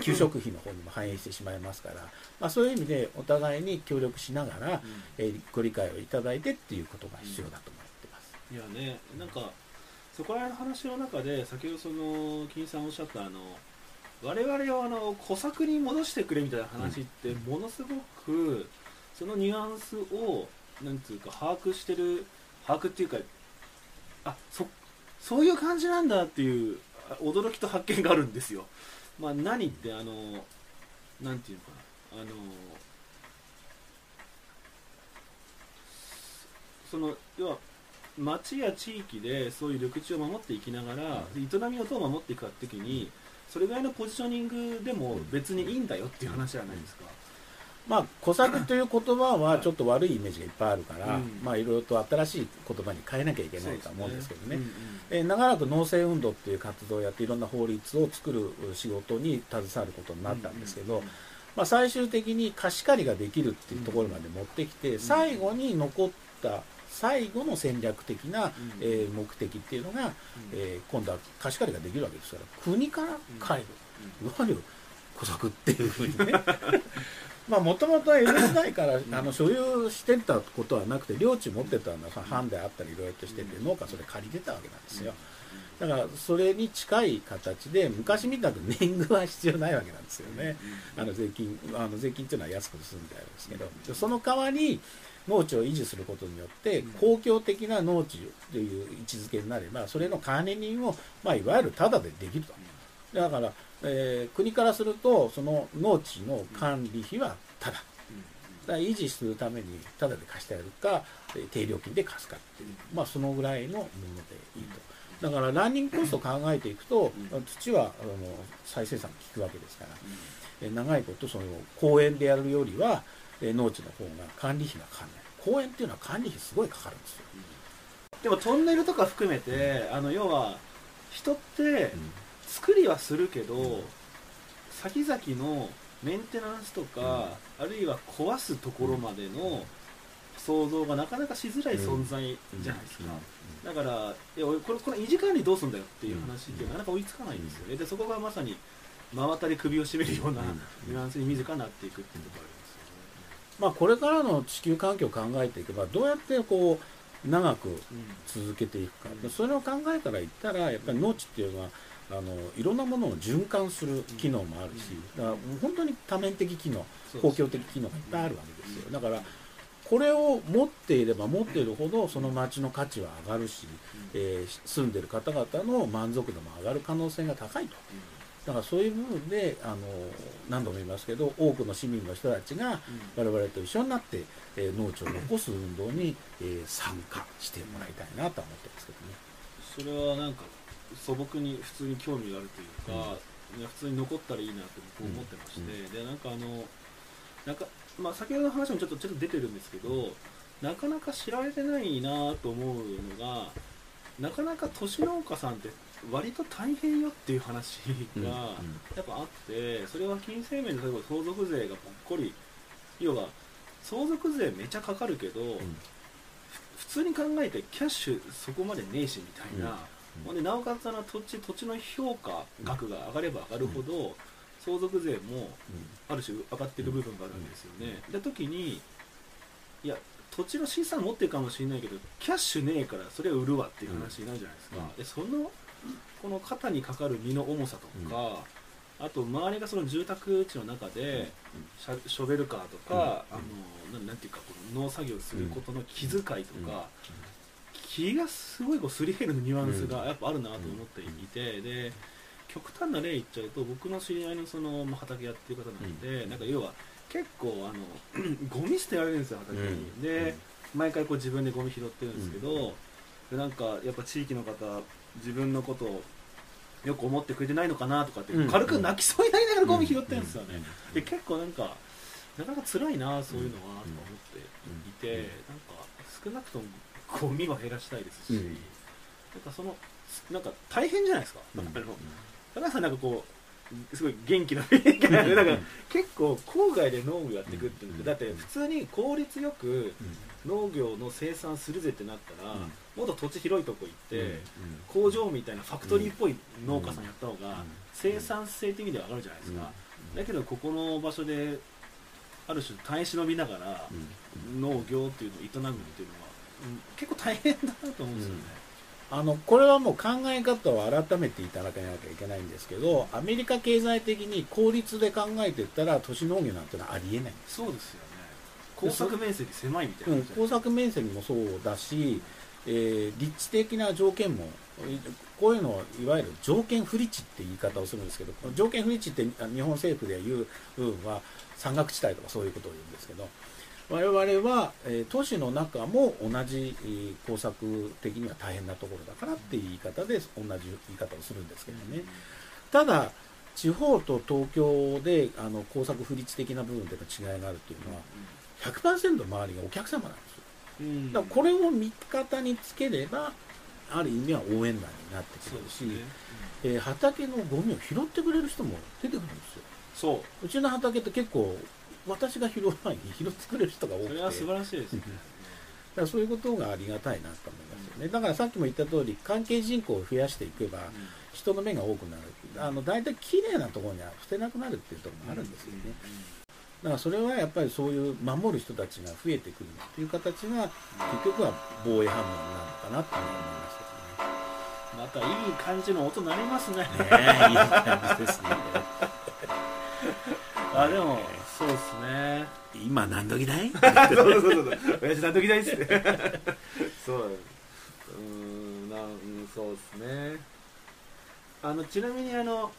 給食費の方にも反映してしまいますから、まあ、そういう意味でお互いに協力しながら、えーご理解をいただいてっていうことが必要だと思ってます。いやねなんかそこら辺の話の中で先ほどその金さんおっしゃったあの我々をあの小作に戻してくれみたいな話ってものすごくそのニュアンスをなんつうか把握してる把握っていうかあそそういう感じなんだっていうあ驚きと発見があるんですよ。まあ、何ってあのなんていうのかなあのその要は町や地域でそういう緑地を守っていきながら、営みをどう守っていくかって時にそれぐらいのポジショニングでも別にいいんだよっていう話じゃないですか。まあ、小作という言葉はちょっと悪いイメージがいっぱいあるから、うん。まあいろいろと新しい言葉に変えなきゃいけないとは思うんですけどね。うんうんえー長らく農政運動っていう活動をやっていろんな法律を作る仕事に携わることになったんですけど、まあ、最終的に貸し借りができるっていうところまで持ってきて、最後に残った最後の戦略的な、えー目的っていうのが、えー今度は貸し借りができるわけですから国から借りる、いわゆる小作っていうふうにね (laughs) まあもともと江戸時代からあの所有してたことはなくて領地持ってたのは藩であったりいろいろとしてて農家それ借りてたわけなんですよ。だからそれに近い形で昔みたく年貢は必要ないわけなんですよね。あの税金あの税金っていうのは安く済んであるんですけど。でその代わり農地を維持することによって公共的な農地という位置づけになればそれの管理人を、まあ、いわゆるタダでできると。だから、えー国からするとその農地の管理費はタダ。だから維持するためにタダで貸してやるかえー低料金で貸すかっていう、まあ、そのぐらいのものでいいと。だからランニングコストを考えていくと、土はあの再生産効くわけですから、えー長いことその公園でやるよりは、えー農地の方が管理費がかかんない。公園っていうのは管理費すごいかかるんですよ、でもトンネルとか含めてあの要は人って作りはするけど、先々のメンテナンスとか、あるいは壊すところまでの想像がなかなかしづらい存在じゃないですか、だからいや俺これこの維持管理どうすんだよっていう話ってなかなか追いつかないんですよね。でそこがまさに真渡り首を絞めるようなニュアンスに自らなっていくっていうところありますよね。まあ、これからの地球環境を考えていけばどうやってこう長くうん続けていくか、うん。それを考えから言ったらやっぱり農地っていうのはあのいろんなものを循環する機能もあるし、だから本当に多面的機能公共的機能がいっぱいあるわけですよ。だからこれを持っていれば持っているほどその町の価値は上がるし、えー住んでる方々の満足度も上がる可能性が高いと。だからそういう部分であの何度も言いますけど多くの市民の人たちが我々と一緒になって、えー農地を残す運動に、えー参加してもらいたいなとは思ってますけどね。それはなんか素朴に普通に興味があるというか、ね普通に残ったらいいなって僕思ってまして、でなんかあのなんか、まあ、先ほどの話もちょっとちょっと出てるんですけどなかなか知られてないなと思うのがなかなか都市農家さんって割と大変よっていう話がやっぱあってそれは金銭面で例えば相続税がぽっこり要は相続税めちゃかかるけど、普通に考えてキャッシュそこまでねえしみたいな、うんほんでなおかつあの土地土地の評価額が上がれば上がるほど、相続税もある種上がってる部分があるんですよね。で時にいや土地の資産持ってるかもしれないけどキャッシュねえからそれを売るわっていう話になるじゃないですか。うん。でそのこの肩にかかる身の重さとか、あと周りがその住宅地の中で、ショベルカーとか、あのていうかこの農作業することの気遣いとか、気がすごいこうすり減るニュアンスがやっぱあるなと思っていて、で極端な例言っちゃうと僕の知り合いのその、まあ、畑やってる方なんで、なんか要は結構あの (clears throat) ゴミ捨てられるんですよ畑に、うん。で、毎回こう自分でゴミ拾ってるんですけど、でなんかやっぱ地域の方自分のことをよく思ってくれてないのかなとかってうん。軽く泣きそうになりながらゴミ拾ってるんですよね、うん。で結構なんかなかなか辛いなそういうのはとか思っていて、うん。なんか少なくともゴミは減らしたいですし、うん。なんかそのなんか大変じゃないですか、うん。あの高橋さんなんかこうすごい元気な雰囲気な。ん。でなんか結構郊外で農業やっていくっていうのってだって普通に効率よく農業の生産するぜってなったら、うん。もっと土地広いとこ行って、うん。工場みたいなファクトリーっぽい農家さんやった方がうん。生産性的には上がるじゃないですか、うん。だけどここの場所である種耐え忍びながらうん。農業っていうのを営むっていうの結構大変だなと思うんですよね、あのこれはもう考え方を改めていただかなきゃいけないんですけどアメリカ経済的に効率で考えていったら都市農業なんてのはありえない、そうですよね。耕作面積狭いみたいな、うん、工作面積もそうだし、えー立地的な条件もこういうのをいわゆる条件不立地って言い方をするんですけど条件不立地ってあ日本政府で言う部分は山岳地帯とかそういうことを言うんですけど我々は、えー都市の中も同じ、えー工作的には大変なところだからっていう言い方で同じ言い方をするんですけどね、ただ地方と東京であの工作不立地的な部分での違いがあるっていうのは100%周りがお客様なんですよ。うん。だからこれを味方につければある意味は応援団になってくるし、そうですね、えー畑のゴミを拾ってくれる人も出てくるんですよ。そう。うちの畑って結構私が拾う前に (laughs) 拾ってくれる人が多くて。それは素晴らしいですね。だからそういうことがありがたいなと思いますよね。だからさっきも言った通り関係人口を増やしていけば人の目が多くなる。あの大体綺麗なところには捨てなくなるっていうところもあるんですよね。だからそれはやっぱりそういう守る人たちが増えてくるっていう形が結局は防衛反応なのかなって思いますけどね。またいい感じの音鳴りますね。ねえいい感じですね。(laughs) あでもそうですね。今何時だい (laughs) そうそうそうそう。親父 (laughs) なんときないっすってそううーんなんうんそうですね。あのちなみにあの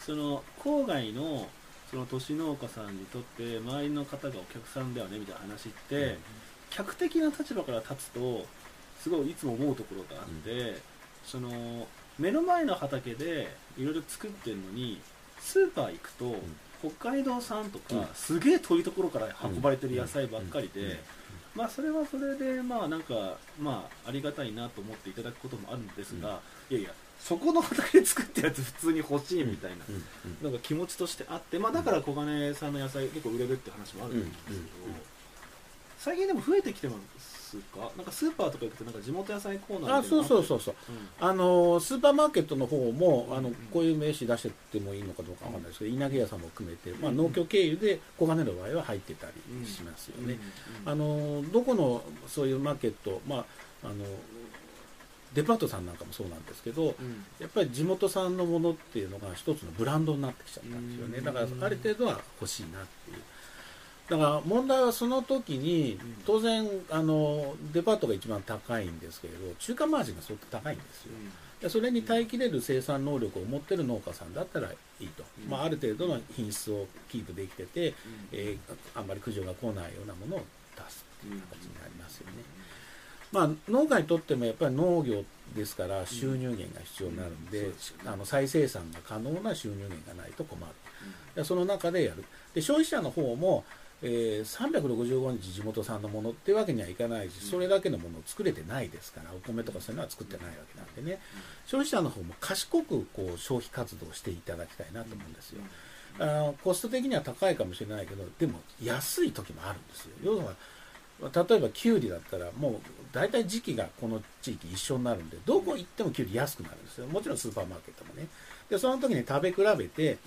その郊外のその都市農家さんにとって周りの方がお客さんだよねみたいな話って、客的な立場から立つとすごいいつも思うところがあって、その目の前の畑でいろいろ作ってるのにスーパー行くと、北海道産とか、うん。すげえ遠いところから運ばれてる野菜ばっかりで、まあそれはそれでまあなんかまあありがたいなと思っていただくこともあるんですが、いやいやそこの畑で作ったやつ普通に欲しいみたいな、うん。うん。なんか気持ちとしてあって、まあ、だから小金さんの野菜結構売れるって話もあるんですけど、うん。うん。うん。最近でも増えてきてますかなんかスーパーとか行くとなんか地元野菜コーナーあそうそうそうそう。うん。あのスーパーマーケットの方もあのうん。こういう名刺出してってもいいのかどうかわかんないですけど稲毛屋さんも含めて、まあ、農協経由で小金の場合は入ってたりしますよね、あのどこのそういうマーケット、まあ、あのデパートさんなんかもそうなんですけどうん。やっぱり地元産のものっていうのが一つのブランドになってきちゃったんですよね。うん。だからある程度は欲しいなっていうだから問題はその時にん。当然あのデパートが一番高いんですけれど中間マージンが相当高いんですよ。でそれに耐えきれる生産能力を持ってる農家さんだったらいいと、うん。まあ、ある程度の品質をキープできてて、うん。えーあんまり苦情が来ないようなものを出すっていう形になりますよね、うまあ、農家にとってもやっぱり農業ですから収入源が必要になるん。で,、あの再生産が可能な収入源がないと困る。でその中でやる。で消費者の方も、えー365日地元産のものっていうわけにはいかないし、うん。それだけのものを作れてないですからお米とかそういうのは作ってないわけなんでね、消費者の方も賢くこう消費活動をしていただきたいなと思うんですよ、あのコスト的には高いかもしれないけどでも安い時もあるんですよ。要は例えばキュウリだったらもう大体時期がこの地域一緒になるんでどこ行ってもキュウリ安くなるんですよ。もちろんスーパーマーケットもね。でその時に食べ比べてあ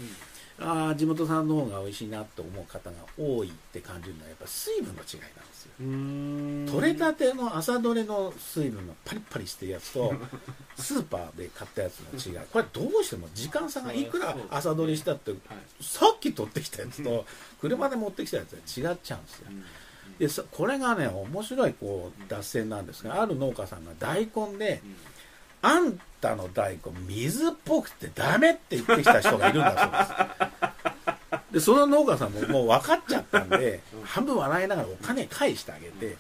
あ地元産の方が美味しいなと思う方が多いって感じるのはやっぱ水分の違いなんですよ。取れたての朝どれの水分のパリッパリしてるやつと (laughs) スーパーで買ったやつの違い。これどうしても時間差がいくら朝どれしたってはい。さっき取ってきたやつと車で持ってきたやつは違っちゃうんですよ。でそこれがね面白いこう脱線なんですがある農家さんが大根であんたの大根水っぽくてダメって言ってきた人がいるんだそうです。でその農家さんももう分かっちゃったんで半分笑いながらお金返してあげて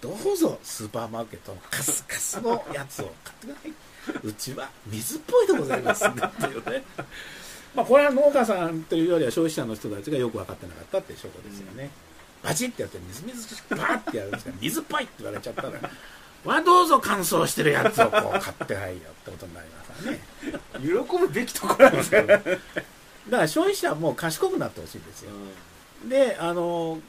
どうぞスーパーマーケットのカスカスのやつを買ってくださいうちは水っぽいでございますんでっていうね。(laughs) まあこれは農家さんというよりは消費者の人たちがよく分かってなかったっていう証拠ですよね、バチってやってみずみずしくバーってやるんですから水っぽいって言われちゃったらはどうぞ乾燥してるやつをこう (laughs) 買ってはいよってことになりますからね。喜ぶべきところなんですよ、だから消費者はもう賢くなってほしいんですよ。であの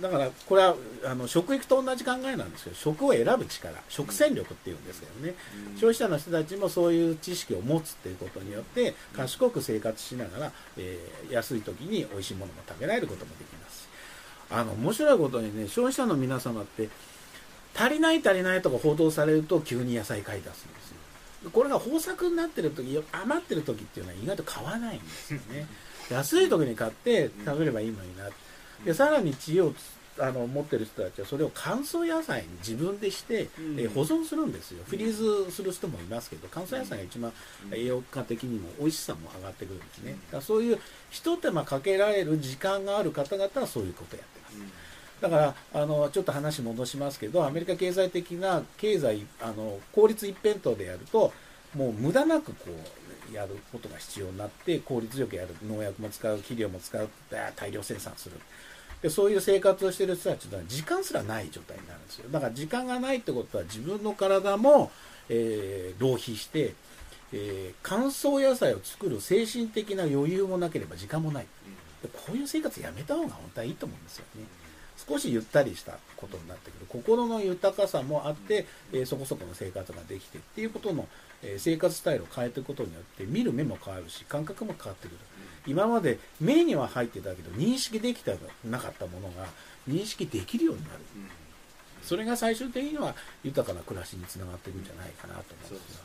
だからこれはあの食育と同じ考えなんですけど食を選ぶ力食戦力っていうんですけどね、消費者の人たちもそういう知識を持つっていうことによって賢く生活しながら、えー安い時に美味しいものも食べられることもできます。しあの面白いことにね消費者の皆様って足りない足りないとか報道されると急に野菜買い出すんですよ。これが豊作になってる時余ってる時っていうのは意外と買わないんですよね。安い時に買って食べればいいのになでさらに知恵をつあの持ってる人たちはそれを乾燥野菜に自分でして、うん。えー保存するんですよ。フリーズする人もいますけど乾燥野菜が一番栄養価的にも美味しさも上がってくるんですね。だからそういう一手間かけられる時間がある方々はそういうことをやってますだからあのちょっと話戻しますけどアメリカ経済的な経済あの効率一辺倒でやるともう無駄なくこうやることが必要になって効率よくやる農薬も使う肥料も使う大量生産する。でそういう生活をしている人たちは時間すらない状態になるんですよ。だから時間がないってことは自分の体も、えー浪費して、えー乾燥野菜を作る精神的な余裕もなければ時間もない。でこういう生活やめた方が本当はいいと思うんですよね。少しゆったりしたことになってくる。心の豊かさもあって、えーそこそこの生活ができてっていうことの、えー生活スタイルを変えていくことによって見る目も変わるし感覚も変わってくる。今まで目には入ってたけど認識できてなかったものが認識できるようになる。それが最終的には豊かな暮らしにつながっていくんじゃないかなと思うんですよ。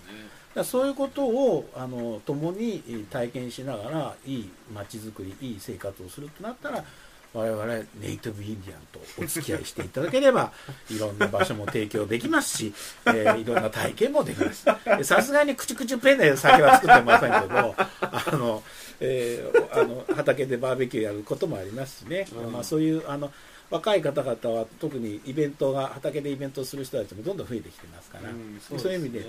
だそういうことをあの共にえー体験しながらいい街づくりいい生活をするとなったら我々ネイティブインディアンとお付き合いしていただければ (laughs) いろんな場所も提供できますし、えーいろんな体験もできます。でさすがにクチュクチュペンで酒は作ってませんけどあの、えーあの畑でバーベキューやることもありますしね、うん。まあ、そういうあの若い方々は特にイベントが畑でイベントをする人たちもどんどん増えてきてますから、そういう意味で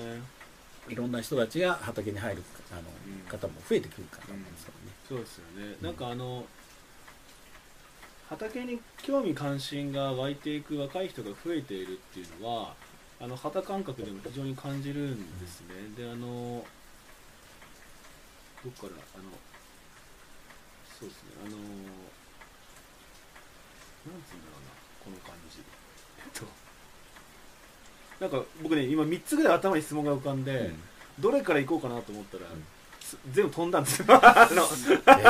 いろんな人たちが畑に入るあの、うん方も増えてくるかと思うんですけどね。そうですよね、なんかあの畑に興味関心が湧いていく若い人が増えているっていうのはあの肌感覚でも非常に感じるんですね、であのどっからあのそうですねあのなんつうんだろうなこの感じ。えっとなんか僕ね今3つぐらい頭に質問が浮かんで、どれから行こうかなと思ったら、ん。す全部飛んだんですよ。(laughs) あの。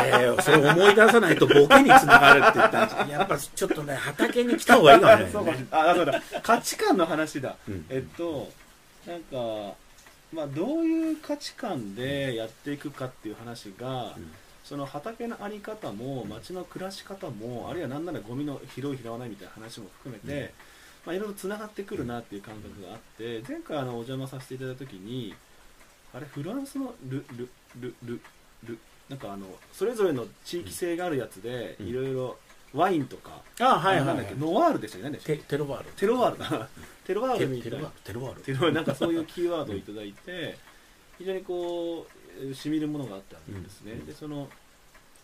えーそれ思い出さないとボケにつながるって言ったんですやっぱちょっとね畑に来た方がいいかもしそうかれないね。(laughs) あそうだ。価値観の話だ、うん。えっとなんかまあどういう価値観でやっていくかっていう話が、うん。その畑の在り方も町の暮らし方もあるいは何ならゴミの拾う拾わないみたいな話も含めて、まあ、いろいろつながってくるなっていう感覚があって前回あのお邪魔させていただいた時にあれフランスのルルルルルなんかあのそれぞれの地域性があるやつでうん。いろいろワインとか、あはいはいなんだっけノワールでしたっけ何でしたっテけテロワール。テロワールだ。テロワールみた。いなテテロワール。テロワール。なんかそういう (laughs) キーワードをいただいて非常にこうしみるものがあったんですね、うん。でその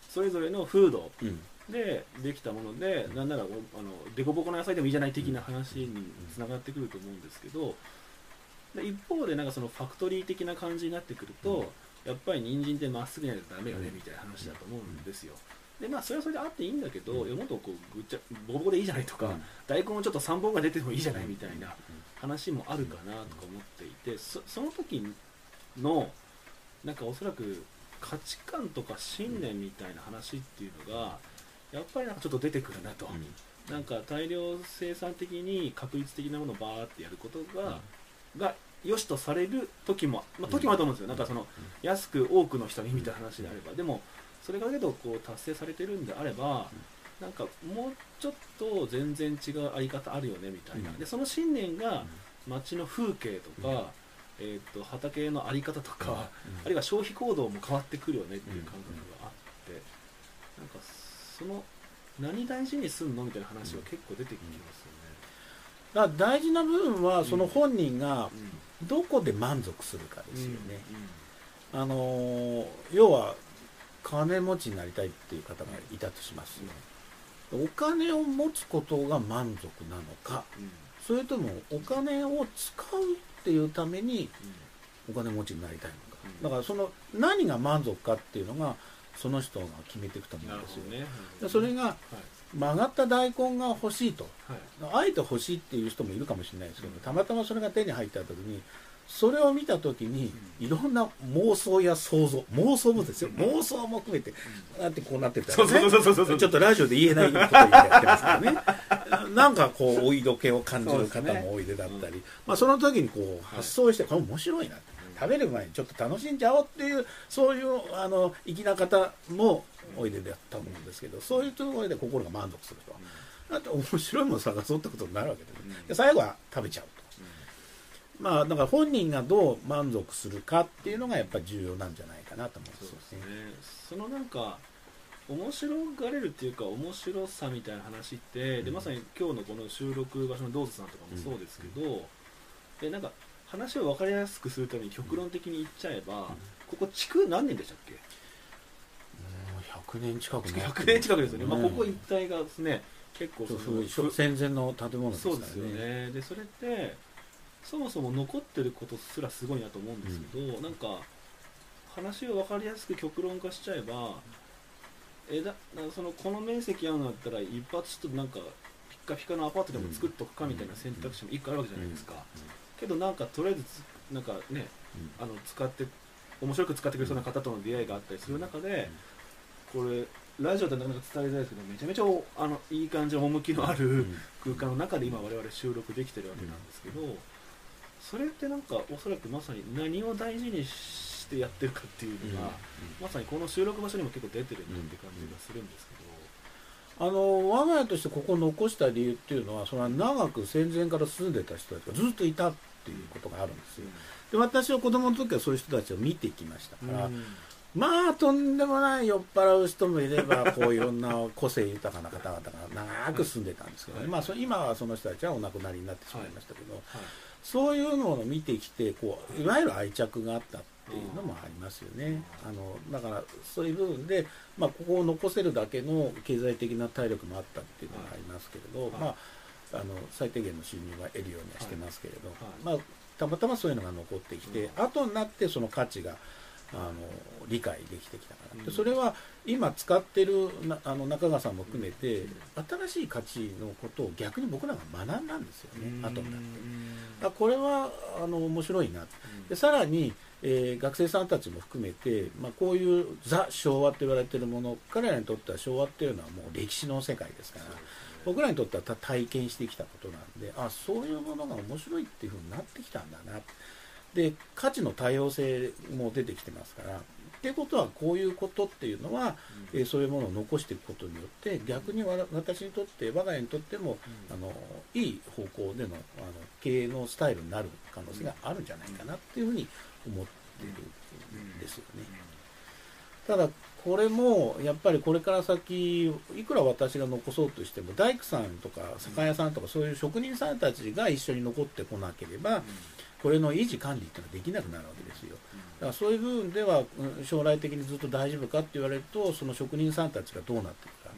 それぞれの風土うん。でできたものでなんならおあの凸凹の野菜でもいいじゃない的な話につながってくると思うんですけどで一方でなんかそのファクトリー的な感じになってくると、やっぱり人参ってまっすぐにやるとダメよねみたいな話だと思うんですよ。でまあそれはそれであっていいんだけど、うん。もっとこうぐっちゃボコボコでいいじゃないとか、うん。大根もちょっと3本が出てもいいじゃないみたいな話もあるかなとか思っていてそその時のなんかおそらく価値観とか信念みたいな話っていうのがやっぱりなんかちょっと出てくるなと、なんか大量生産的に確率的なものをバーってやることが、が良しとされる時も、まあ、時もあると思うんですよ、なんかその安く多くの人にみたいな話であれば、でもそれがけどこう達成されてるんであれば、なんかもうちょっと全然違うあり方あるよねみたいな、うん。でその信念が街の風景とか、えー、と畑の在り方とか、うん。あるいは消費行動も変わってくるよねっていう感覚があって、なんかその何大事にすんのみたいな話が結構出てきますだから大事な部分はその本人がよね。どこで満足するかうんですよね、あのー要は金持ちになりたいっていう方がいたとしますよ、お金を持つことが満足なのか。うん。うんそれともお金を使うっていうためにお金持ちになりたいのか、うん。だからその何が満足かっていうのがその人が決めていくと思なうんですよ、ね。でそれがはい曲がった大根が欲しいと。はい。あえて欲しいっていう人もいるかもしれないですけどたまたまそれが手に入った時にそれを見た時にいろんな妄想や想像妄想もですよ。妄想も含めてだってこうなってたら、ね、そうそうそうそうそうちょっとラジオで言えないこと言ってやってますからね。(laughs) なんかこうお色気を感じる方も多いでだったり、まあ、その時にこう発想してこれ面白いな食べる前にちょっと楽しんじゃおうっていうそういうあの粋な方もおいでだったと思うんですけどそういうところで心が満足すると。だって面白いもの探そうってことになるわけで,、うん。で最後は食べちゃうと。まあだから本人がどう満足するかっていうのがやっぱり重要なんじゃないかなと思うんでよですすね。ね。そのなんか面白がれるっていうか面白さみたいな話って、でうん。まさに今日のこの収録場所のドーズさんとかもそうですけど、でなんか話を分かりやすくするために極論的に言っちゃえば、ここ築何年でしたっけ？もう100年近くなってる100年近くですよね、まあ、うん。ここ一帯がですね結構その戦前の建物ですからね。そうですよね。でそれってそもそも残ってることすらすごいなと思うんですけど、なんか話を分かりやすく極論化しちゃえばえだなんかそのこの面積あるんだったら一発ちょっとなんかピッカピカのアパートでも作っとくかみたいな選択肢も一個あるわけじゃないですか、けどなんかとりあえずつなんかねあの使って面白く使ってくれそうな方との出会いがあったりする中で、これラジオでなかなか伝えづらいですけどめちゃめちゃおあのいい感じの趣のある、うん。空間の中で今我々収録できてるわけなんですけど、それってなんかおそらくまさに何を大事にしてやってるかっていうのが、まさにこの収録場所にも結構出てるなって感じがするんですけど、あの我が家としてここを残した理由っていうのはそれは長く戦前から住んでた人たちがずっといたっていうことがあるんですよ。で私は子供の時はそういう人たちを見てきましたから、うん。まあとんでもない酔っ払う人もいれば (laughs) こういろんな個性豊かな方々が長く住んでたんですけどね、はい。まあ、そ今はその人たちはお亡くなりになってしまいましたけど、はい。そういうのを見てきてこういわゆる愛着があったっていうのもありますよね、あのだからそういう部分で、まあ、ここを残せるだけの経済的な体力もあったっていうのがありますけれど、はい。まあ、あの最低限の収入は得るようにはしてますけれど、はい。まあ、たまたまそういうのが残ってきて、後になってその価値があの理解できてきたから、でうん。それは今使ってるなあの中川さんも含めて、新しい価値のことを逆に僕らが学んだんですよね、後になって。あこれはあの面白いな。でさらに、えー学生さんたちも含めて、まあ、こういうザ昭和と言われているもの彼らにとっては昭和っていうのはもう歴史の世界ですから僕らにとってはた体験してきたことなんであそういうものが面白いっていうふうになってきたんだな。で価値の多様性も出てきてますから。っていうことはこういうことっていうのは、えーそういうものを残していくことによって逆にわ私にとって我が家にとっても、あのいい方向でのあの経営のスタイルになる可能性があるんじゃないかなっていうふうに思ってるんですよね。ただこれもやっぱりこれから先いくら私が残そうとしても大工さんとか酒屋さんとかそういう職人さんたちが一緒に残ってこなければこれの維持管理っていうのはできなくなるわけですよ。だからそういう部分ではうん将来的にずっと大丈夫かって言われるとその職人さんたちがどうなっていくか。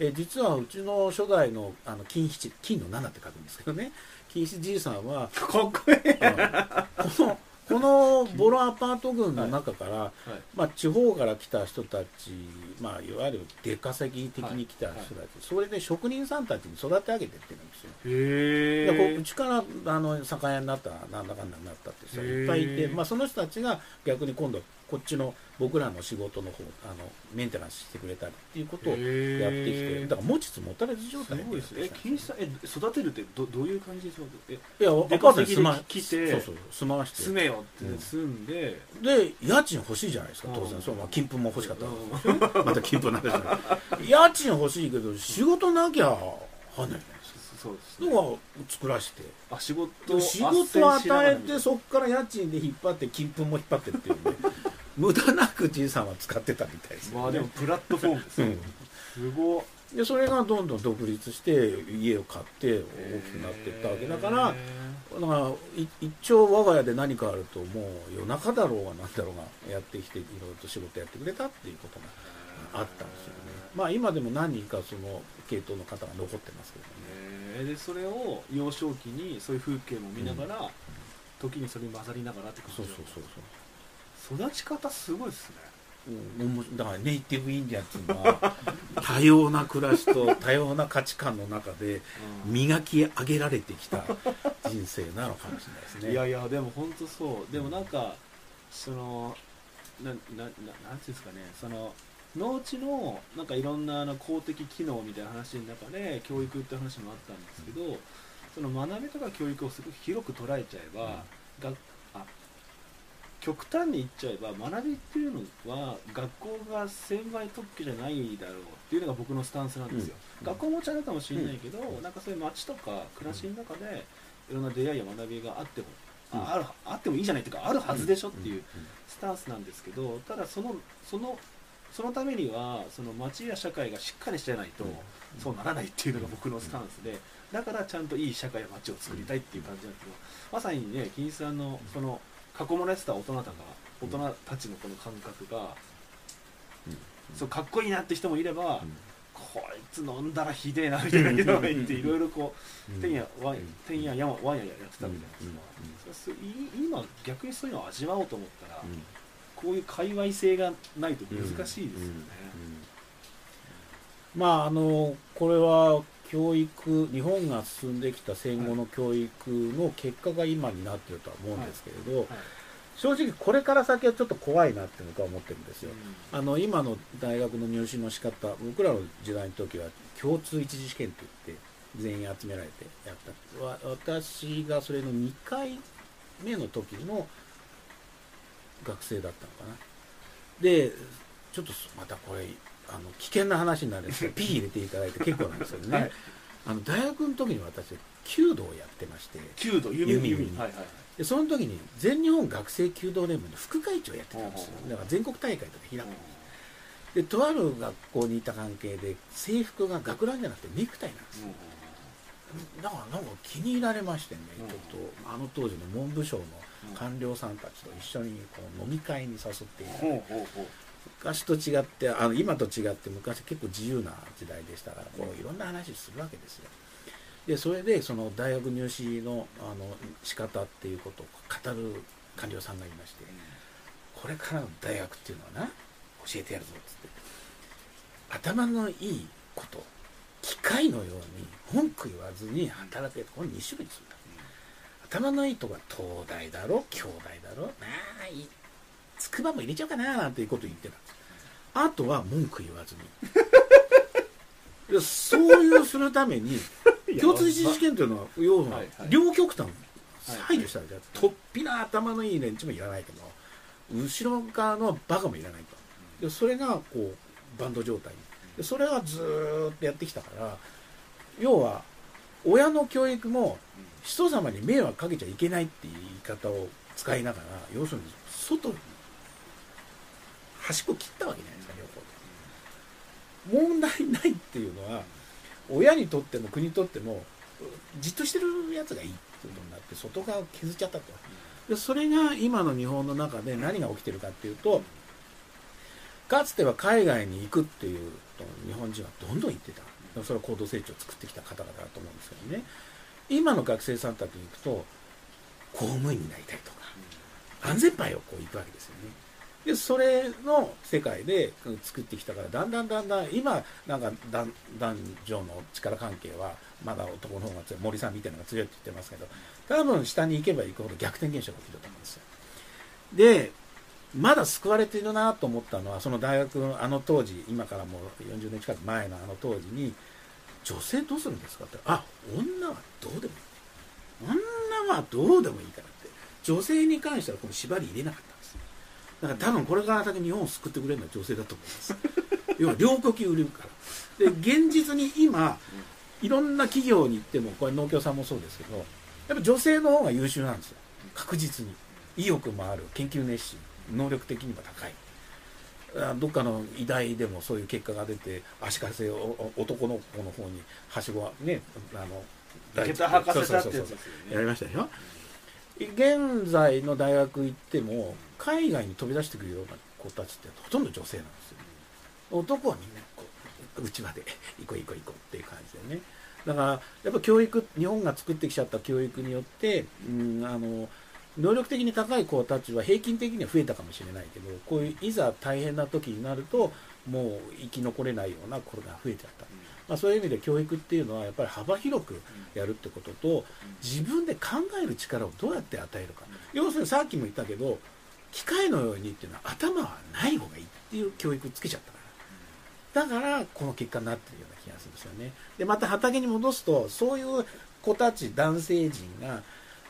えー実はうちの初代のあの金七金の7って書くんですけどね。金七じいさんはかっこいい、このこのボロアパート群の中から、はい。まあ、地方から来た人たち、まあ、いわゆる出稼ぎ的に来た人たち、それで職人さんたちに育て上げてってるんですよ。へでこうちからあの酒屋になったなんだかんだになったって人いっぱいいて、まあ、その人たちが逆に今度こっちの僕らの仕事の方あのメンテナンスしてくれたりっていうことをやってきてだから持ちつ持たれず状態です。え金さんえ育てるってどどういう感じで育てるえいやア出パートに稼ぎ住まで来てそうそう住まわして。住めよってうん。住んで、で家賃欲しいじゃないですか当うん。然。そうまあ金粉も欲しかった。(laughs) また金粉なんですね家賃欲しいけど仕事なきゃ入んないじゃないですか。そうですね。のが作らして。あ仕事仕事を与えてそそこから家賃で引っ張って金粉も引っ張ってっていうね無駄なくじいさんは使ってたみたいですよ、ね、まあでもプラットフォームですよ、うん。すごい。でそれがどんどん独立して家を買って大きくなっていったわけだからだからい一丁我が家で何かあるともう夜中だろうが何だろうがやってきていろいろと仕事やってくれたっていうことがあったんですよね。まあ今でも何人かその系統の方が残ってますけどね。でそれを幼少期にそういう風景も見ながら、時にそれに混ざりながらって感じそうそうそうそう育ち方すごいですね。だからネイティブインディアンっていうのは (laughs) 多様な暮らしと多様な価値観の中で磨き上げられてきた人生なのかもしれないですね。いやいやでも本当そう。でもなんかそのななななんていうんですかね。その農地のなんかいろんなあの公的機能みたいな話の中で教育って話もあったんですけどその学びとか教育をすごく広く捉えちゃえば、があ極端に言っちゃえば学びっていうのは学校が専売特許じゃないだろうっていうのが僕のスタンスなんですよ、うん。学校もちゃうかもしれないけど、うん。なんかそういう街とか暮らしの中でいろんな出会いや学びがあっても、うんああるあってもいいじゃないっていうかあるはずでしょっていううんスタンスなんですけどただそのそのそのためにはその街や社会がしっかりしてないと、うん。そうならないっていうのが僕のスタンスでだからちゃんといい社会や街を作りたいっていう感じなんですけどまさにね金井さんのその囲まれてた大人たが大人たちのこの感覚が、そうかっこいいなって人もいれば、こいつ飲んだらひでえなみたいな人がいていろいろこうてんやワインてんややワインややってたみたいなそれすい今逆にそういうのを味わおうと思ったら、こういう界隈性がないと難しいですよね。まああのこれは教育日本が進んできた戦後の教育の結果が今になってるとは思うんですけれど、はい。正直これから先はちょっと怖いなって僕は思ってるんですよ。うあの今の大学の入試の仕方僕らの時代の時は共通一次試験って言って全員集められてやった。わ私がそれの2回目の時の学生だったのかな。でちょっとまたこれあの危険な話になるんですけど (laughs) P 入れていただいて結構なんですけどね、はい。あの大学の時に私弓道をやってまして弓道弓弓。弓はいはいはい。でその時に全日本学生弓道連盟の副会長をやってたんですよ。だから全国大会とか開くでとある学校にいた関係で制服が学ランじゃなくてネクタイなんです。よだからなんか気に入られましてね、うん。ちょっとあの当時の文部省の官僚さんたちと一緒にこう飲み会に誘っていた。だいて昔と違ってあの今と違って昔結構自由な時代でしたからこういろんな話するわけですよ。でそれでその大学入試のあの仕方っていうことを語る官僚さんがいましてこれからの大学っていうのはな教えてやるぞっつって。頭のいいこと機械のように文句言わずに働けこれ2種類にするんだ。頭のいいとこは東大だろ京大だろ。なあいい筑波も入れちゃおうかななんていうことを言ってた。あとは文句言わずに。(laughs) でそういうするために (laughs) 共通一次試験というのは要は両極端はい。排除したじゃんとっぴな頭のいい連中もいらないけど後ろ側のバカもいらないと。でそれがこうバンド状態に。でそれはずーっとやってきたから要は親の教育も人様に迷惑かけちゃいけないっていう言い方を使いながら要するに外に端っこ切ったわけじゃないですか両方問題ないっていうのは親にとっても国にとってもじっとしてるやつがいいってことになって外側を削っちゃったと。でそれが今の日本の中で何が起きてるかっていうとかつては海外に行くっていうと日本人はどんどん行ってた。それは高度成長を作ってきた方々だと思うんですけどね。今の学生さんたちに行くと公務員になりたいとか安全牌をこう行くわけですよね。でそれの世界で作ってきたからだんだんだんだん今なんか男女の力関係はまだ男の方が強い。森さんみたいなのが強いって言ってますけど多分下に行けば行くほど逆転現象が起きると思うんですよ。でまだ救われているなと思ったのはその大学のあの当時今からもう40年近く前のあの当時に女性どうするんですかって。あ女はどうでもいい。女はどうでもいいからって。女性に関してはこの縛り入れなかった。だから多分これから先日本を救ってくれるのは女性だと思います。(laughs) 要は両呼吸売るから。で現実に今いろんな企業に行ってもこれ農協さんもそうですけどやっぱ女性の方が優秀なんですよ。確実に。意欲もある。研究熱心。能力的にも高い。あどっかの医大でもそういう結果が出て足かせをお男の子の方にはしごはねあの下駄履かせたってややりねましたでしょ？現在の大学行っても海外に飛び出してくるような子たちってほとんど女性なんですよ。男はみんなこう内輪で行こう行こう行こうっていう感じでね。だからやっぱ教育日本が作ってきちゃった教育によって、うん、あの能力的に高い子たちは平均的には増えたかもしれないけどこういういざ大変な時になるともう生き残れないような子が増えちゃった、まあ、そういう意味で教育っていうのはやっぱり幅広くやるってことと自分で考える力をどうやって与えるか。要するにさっきも言ったけど機械のようにっていうのは頭はない方がいいっていう教育つけちゃったから。だからこの結果になってるような気がするんですよね。でまた畑に戻すとそういう子たち男性陣が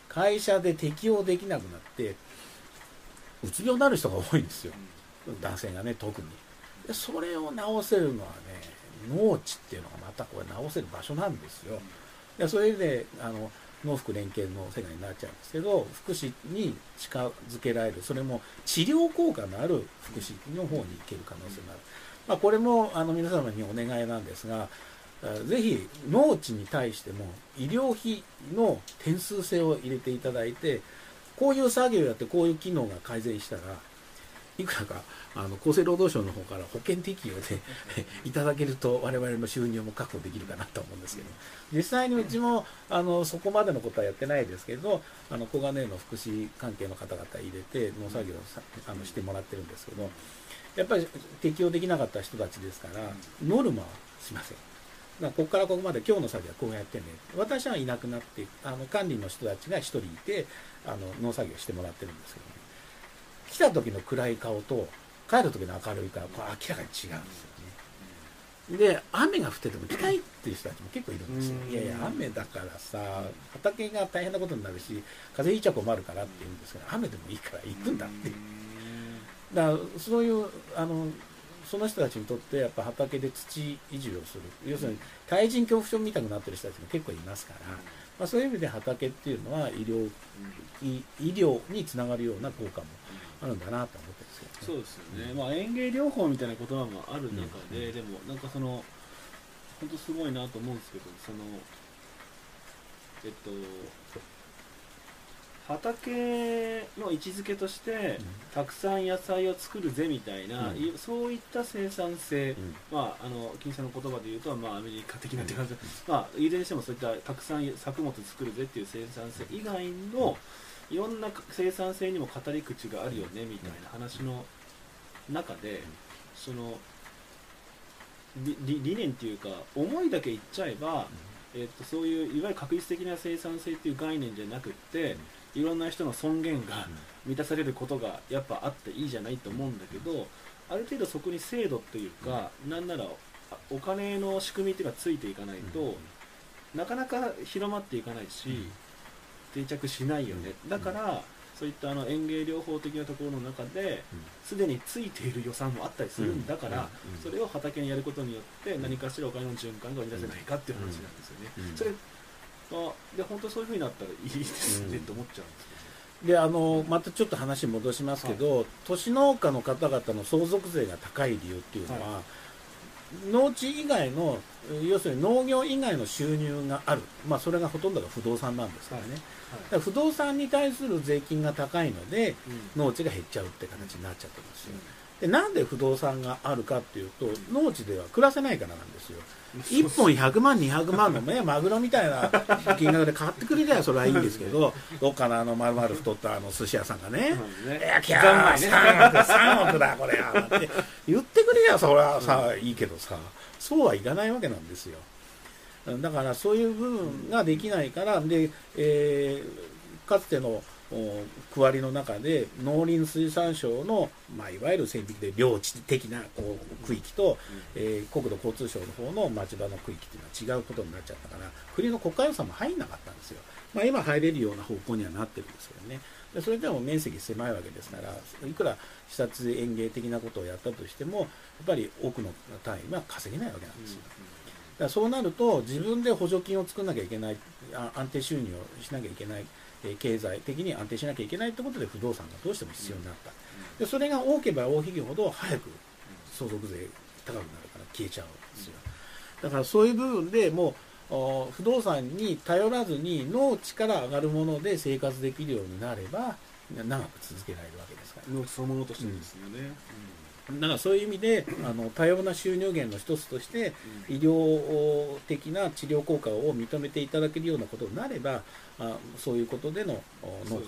会社で適応できなくなってうつ病になる人が多いんですよ。男性がね特に。でそれを治せるのはね農地っていうのがまたこれ治せる場所なんですよ。でそれであの農福連携の世界になっちゃうんですけど福祉に近づけられる。それも治療効果のある福祉の方に行ける可能性がある、まあ、これもあの皆様にお願いなんですがぜひ農地に対しても医療費の点数制を入れていただいてこういう作業をやってこういう機能が改善したらいくらかあの厚生労働省の方から保険適用で (laughs) いただけると我々の収入も確保できるかなと思うんですけど実際にうちもあのそこまでのことはやってないですけどあの小金井の福祉関係の方々入れて農作業をあのしてもらってるんですけどやっぱり適用できなかった人たちですからノルマはしません。だからここからここまで今日の作業はこうやってね私はいなくなってあの管理の人たちが1人いてあの農作業してもらってるんですけどね来た時の暗い顔と帰る時の明るい顔これ明らかに違うんですよね。で雨が降ってても来たいっていう人たちも結構いるんですよ。うん。いやいや雨だからさ畑が大変なことになるし風邪ひいちゃ困るからって言うんですけど雨でもいいから行くんだってだからそういうあのその人たちにとってやっぱ畑で土移住をする。要するに対人恐怖症みたくなってる人たちも結構いますから、まあ、そういう意味で畑っていうのは医療医医療につながるような効果もあるんだなと思ってですけどね。そうですよね、まあ、園芸療法みたいな言葉もある中で、うん。でもなんかその本当すごいなと思うんですけどそのえっと畑の位置づけとして、たくさん野菜を作るぜみたいな、うん。いそういった生産性、うん。まあ、あの金さんの言葉で言うと、まあ、アメリカ的なって感じで、まあ、いずれにしてもそういったたくさん作物作るぜっていう生産性以外のいろんな生産性にも語り口があるよねみたいな話の中でその理理理念っていうか思いだけ言っちゃえば、えっとそういういわゆる確実的な生産性っていう概念じゃなくって、いろんな人の尊厳が満たされることがやっぱあっていいじゃないと思うんだけどある程度そこに制度っていうか、なんならあお金の仕組みっていうのがついていかないと、なかなか広まっていかないし、定着しないよね、だからそういったあの園芸療法的なところの中ですでについている予算もあったりするんだから、うん。それを畑にやることによって何かしらお金の循環が生み出せないかっていう話なんですよね、うん。それあで本当そういうふうになったらいいですね、うん。って思っちゃうんですけであのまたちょっと話戻しますけど、都市農家の方々の相続税が高い理由っていうのは、は農地以外の要するに農業以外の収入がある、まあ、それがほとんどが不動産なんですからね、はい。だから不動産に対する税金が高いのでど、農地が減っちゃうって形になっちゃってますよ、でなんで不動産があるかっていうと農地では暮らせないからなんですよ。1本100万200万のね (laughs) マグロみたいな金額で買ってくれりゃそれはいいんですけど (laughs) どっかのあの丸々太ったあの寿司屋さんがね「いやキャー3億3億だこれは」って言ってくれりゃそれはさいいけどさそうはいかないわけなんですよ。だからそういう部分ができないからで、えーかつてのお区割りの中で農林水産省の、まあ、いわゆる線引きで領地的なこう区域と、えー国土交通省の方の町場の区域っていうのは違うことになっちゃったから国の国家予算も入んなかったんですよ、まあ、今入れるような方向にはなってるんですけどね。でそれでも面積狭いわけですからいくら視察園芸的なことをやったとしてもやっぱり多くの単位は稼げないわけなんですよ。らそうなると自分で補助金を作らなきゃいけないあ安定収入をしなきゃいけない、えー経済的に安定しなきゃいけないってことで不動産がどうしても必要になった、でそれが多ければ大きいほど早く相続税高くなるから消えちゃうんですよ。だからそういう部分でもうお不動産に頼らずに農地から上がるもので生活できるようになれば長く続けられるわけですから。のそのものとしてですよね、だからそういう意味であの多様な収入源の一つとして医療的な治療効果を認めていただけるようなことになればあそういうことでのお農家の,、ね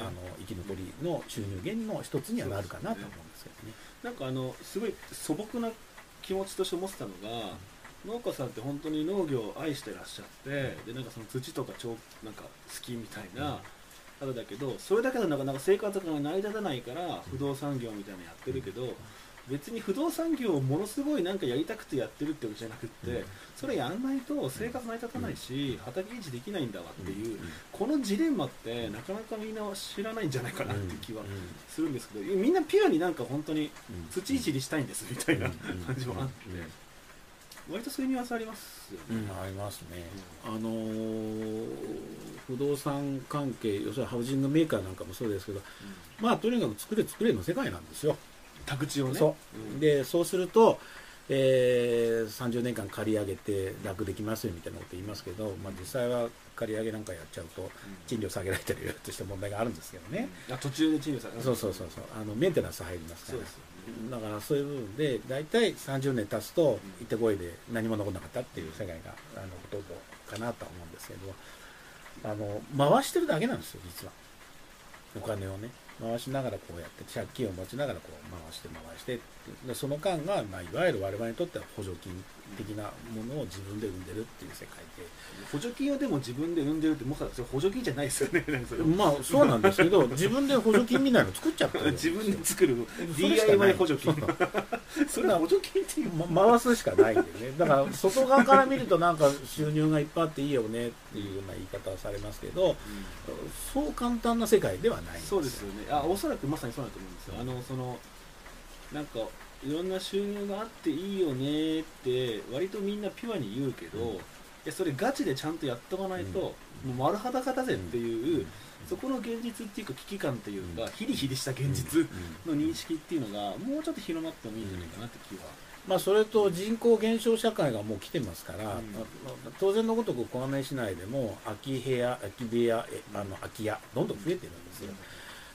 あの生き残りの収入源の一つにはなるかなと思うんですけどね。なんかあのすごい素朴な気持ちとして思ってたのが、農家さんって本当に農業を愛してらっしゃって、でなんかその土とか超なんか好きみたいな方だけどそれだけでなかなか生活が成り立たないから不動産業みたいなのやってるけど、別に不動産業をものすごいなんかやりたくてやってるってわけじゃなくって、うん。それやんないと生活成り立たないし、畑維持できないんだわっていう、うん。このジレンマってなかなかみんな知らないんじゃないかなって気はうんするんですけど、みんなピュアになんか本当にうん。土いじりしたいんですみたいなうん。感じもあって、割とそういうニュアンスありますよね。うん。ありますね、あのー不動産関係要するにハウジングメーカーなんかもそうですけどまあとにかく作れ作れの世界なんですよ宅地をね。そう。でそうすると、えー30年間借り上げて楽できますよみたいなこと言いますけど、まあ、実際は借り上げなんかやっちゃうと賃料下げられたりとした問題があるんですけどね、あ途中で賃料されそうそうそうそう。あのメンテナンス入りますから。そうですよね。だからそういう部分で大体30年経つと行ってこいで何も残らなかったっていう世界があのほとんどかなとは思うんですけどあの回してるだけなんですよ実は。お金をね回しながらこうやって借金を持ちながらこう回して回してでその間が、まあ、いわゆる我々にとっては補助金的なものを自分で生んでるっていう世界で。補助金をでも自分で生んでるってもはやそれ補助金じゃないで。すよね。まあそうなんですけど自分で補助金みたいなの作っちゃってる (laughs) 自分で作る DIY 補助金。それは補助金っていう。(laughs) ま回すしかないんでね。だから外側から見るとなんか収入がいっぱいあっていいよね。っていうような言い方はされますけどそう簡単な世界ではないんですそうですよね。あおそらくまさにそうだと思うんですよ。あのそのなんかいろんな収入があっていいよねって割とみんなピュアに言うけど、うん。いやそれガチでちゃんとやっとかないと、もう丸裸だぜっていう、そこの現実っていうか危機感っていうか、うん。ヒリヒリした現実の認識っていうのがもうちょっと広まってもいいんじゃないかなって気は、まあそれと人口減少社会がもう来てますから、うん。まあ当然のごとく小金井市内でも空き部屋空き部屋えあの空き家どんどん増えてるんですよ、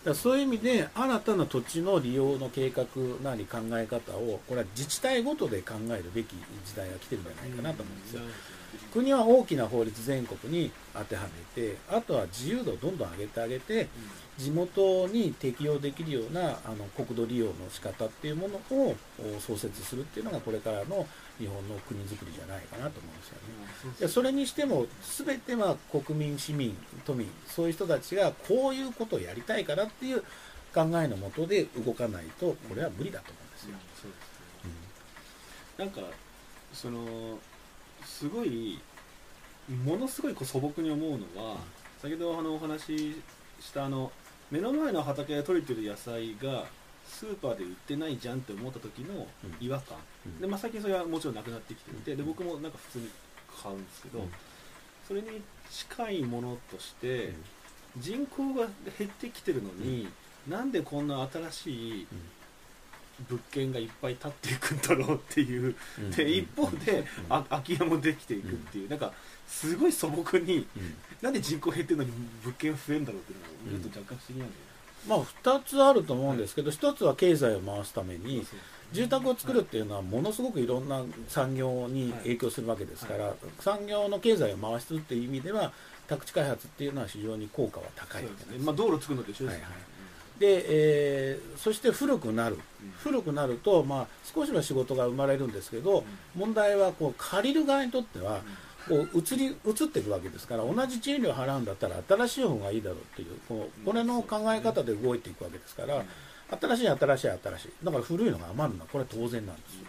だそういう意味で新たな土地の利用の計画なり考え方をこれは自治体ごとで考えるべき時代が来てるんじゃないかなと思うんですよ、国は大きな法律全国に当てはめてあとは自由度をどんどん上げてあげて地元に適用できるようなあの国土利用の仕方っていうものをお創設するっていうのがこれからの日本の国づくりじゃないかなと思うんですよね。いやそれにしても全ては国民市民都民そういう人たちがこういうことをやりたいからっていう考えのもとで動かないとこれは無理だと思うんですよ。そうですねなんかそのすごいものすごいこう素朴に思うのは、先ほどあのお話ししたあの目の前の畑で採れてる野菜がスーパーで売ってないじゃんって思った時の違和感、うん。で、まあ、最近それはもちろんなくなってきていてで僕もなんか普通に買うんですけど、うん。それに近いものとして、人口が減ってきてるのに、なんでこんな新しい物件がいっぱい建っていくんだろうっていう、うん。で一方で、うん。あ空き家もできていくっていう、なんかすごい素朴にうん。なんで人口減ってるのに物件増えるんだろうっていうのがちょっと若干不思議なんだよね、まあ2つあると思うんですけど、1つは経済を回すために住宅を作るっていうのはものすごくいろんな産業に影響するわけですから、産業の経済を回すっていう意味では宅地開発っていうのは非常に効果は高いです。ね。まあ、道路作るのと一緒ですよね、はいで、えーそして古くなる。古くなると、まあ、少しは仕事が生まれるんですけど、問題はこう借りる側にとってはこう移り移っていくわけですから同じ賃料払うんだったら新しい方がいいだろうっていうこうこれの考え方で動いていくわけですから、新しい新しい新しい。だから古いのが余るのはこれは当然なんですよ。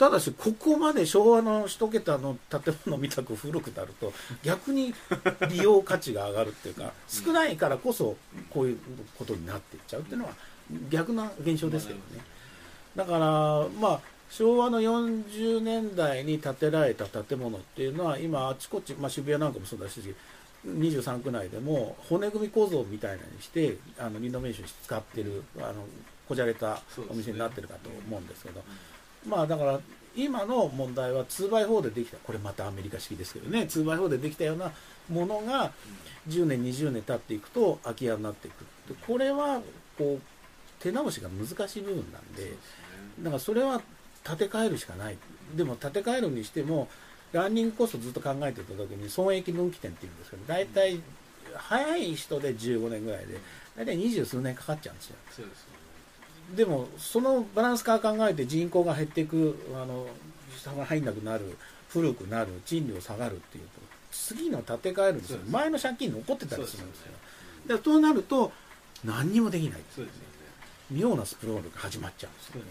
ただしここまで昭和の一桁の建物みたく古くなると (laughs) 逆に利用価値が上がるっていうか少ないからこそこういうことになっていっちゃうっていうのは逆な現象ですけどね。だからまあ昭和の40年代に建てられた建物っていうのは今あちこち、まあ、渋谷なんかもそうだし23区内でも骨組み構造みたいなのにしてあのリノベーションして使ってるあのこじゃれたお店になってるかと思うんですけどまあだから今の問題は 2x4 でできた。これまたアメリカ式ですけどね。2x4 でできたようなものが10年20年経っていくと空き家になっていくでこれはこう手直しが難しい部分なんで。だからそれは建て替えるしかない。でも建て替えるにしてもランニングコストずっと考えてた時に損益分岐点っていうんですけど大体早い人で15年ぐらいで大体二十数年かかっちゃうんですよ。そうです。でもそのバランスから考えて人口が減っていくあの下が入んなくなる古くなる賃料下がるっていうと次の建て替えるんですよ。前の借金残ってたりするんですよ。だからそうなると何にもできない。そうですよね。妙なスプロールが始まっちゃうんですよ。そうで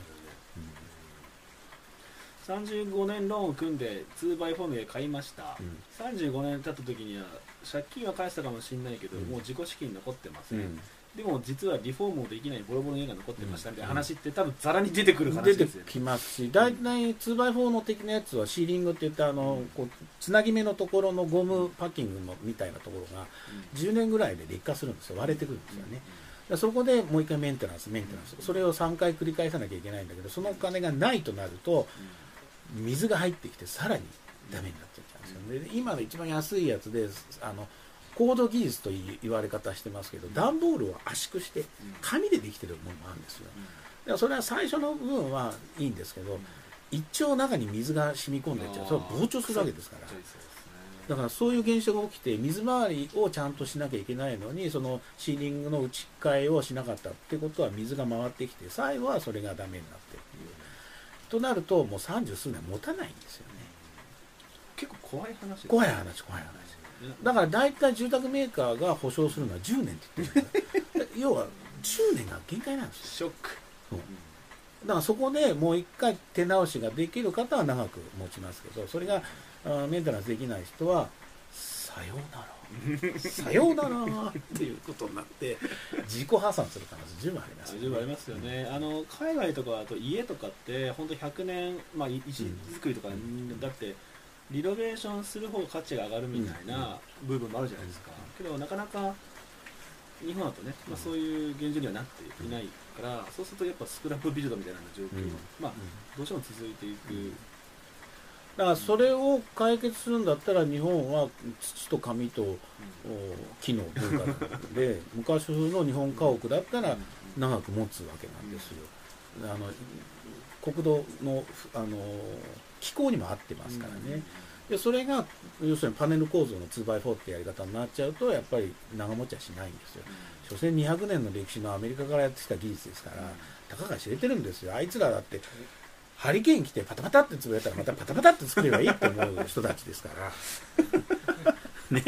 すよね、35年ローンを組んで 2x4 で買いました、うん。35年経った時には借金は返したかもしれないけど、うん。もう自己資金残ってません、うんでも実はリフォームもできないボロボロの家が残ってましたみたいな話って多分ざらに出てくる話出てですよね。きますし大体 2x4 の的なやつはシーリングって言ってあのこうつなぎ目のところのゴムパッキングのみたいなところが10年ぐらいで劣化するんですよ。割れてくるんですよね。だからそこでもう一回メンテナンスメンテナンス。それを3回繰り返さなきゃいけないんだけどそのお金がないとなると水が入ってきてさらにダメになっちゃうんですよ。ねで今の一番安いやつであの高度技術という言われ方してますけど段ボールを圧縮して紙でできてるものもあるんですよ。だからそれは最初の部分はいいんですけど一丁中に水が染み込んでっちゃう。それは膨張するわけですから。だからそういう現象が起きて水回りをちゃんとしなきゃいけないのにそのシーリングの打ち替えをしなかったってことは水が回ってきて最後はそれがダメになってっていう。となるともう三十数年持たないんですよね。結構怖い話怖い話怖い話だから大体住宅メーカーが保証するのは10年って言ってる (laughs) 要は10年が限界なんですよ。ショック。だからそこでもう一回手直しができる方は長く持ちますけどそれがあメンテナンスできない人はさようなら。(laughs) さようならっていうことになって自己破産する可能性十分あります十分ありますよね、あの海外とかだと家とかって本当100年、まあ、い石造りとか、んだってリノベーションする方が価値が上がるみたいな部分もあるじゃないですか、けどなかなか日本だとね、まあ、そういう現状にはなっていないから、そうするとやっぱスクラップビルドみたいな状況、うん。まあどうしても続いていく、うん。だからそれを解決するんだったら日本は土と紙とお木の文化なので (laughs) 昔風の日本家屋だったら長く持つわけなんですよ。あの国土のあの気候にも合ってますからね。でそれが要するにパネル構造の 2x4 ってやり方になっちゃうとやっぱり長持ちはしないんですよ。所詮200年の歴史のアメリカからやってきた技術ですから、たかが知れてるんですよ。あいつらだってハリケーン来てパタパタって潰れたらまたパタパタって作ればいいって思う人たちですから。(laughs) ね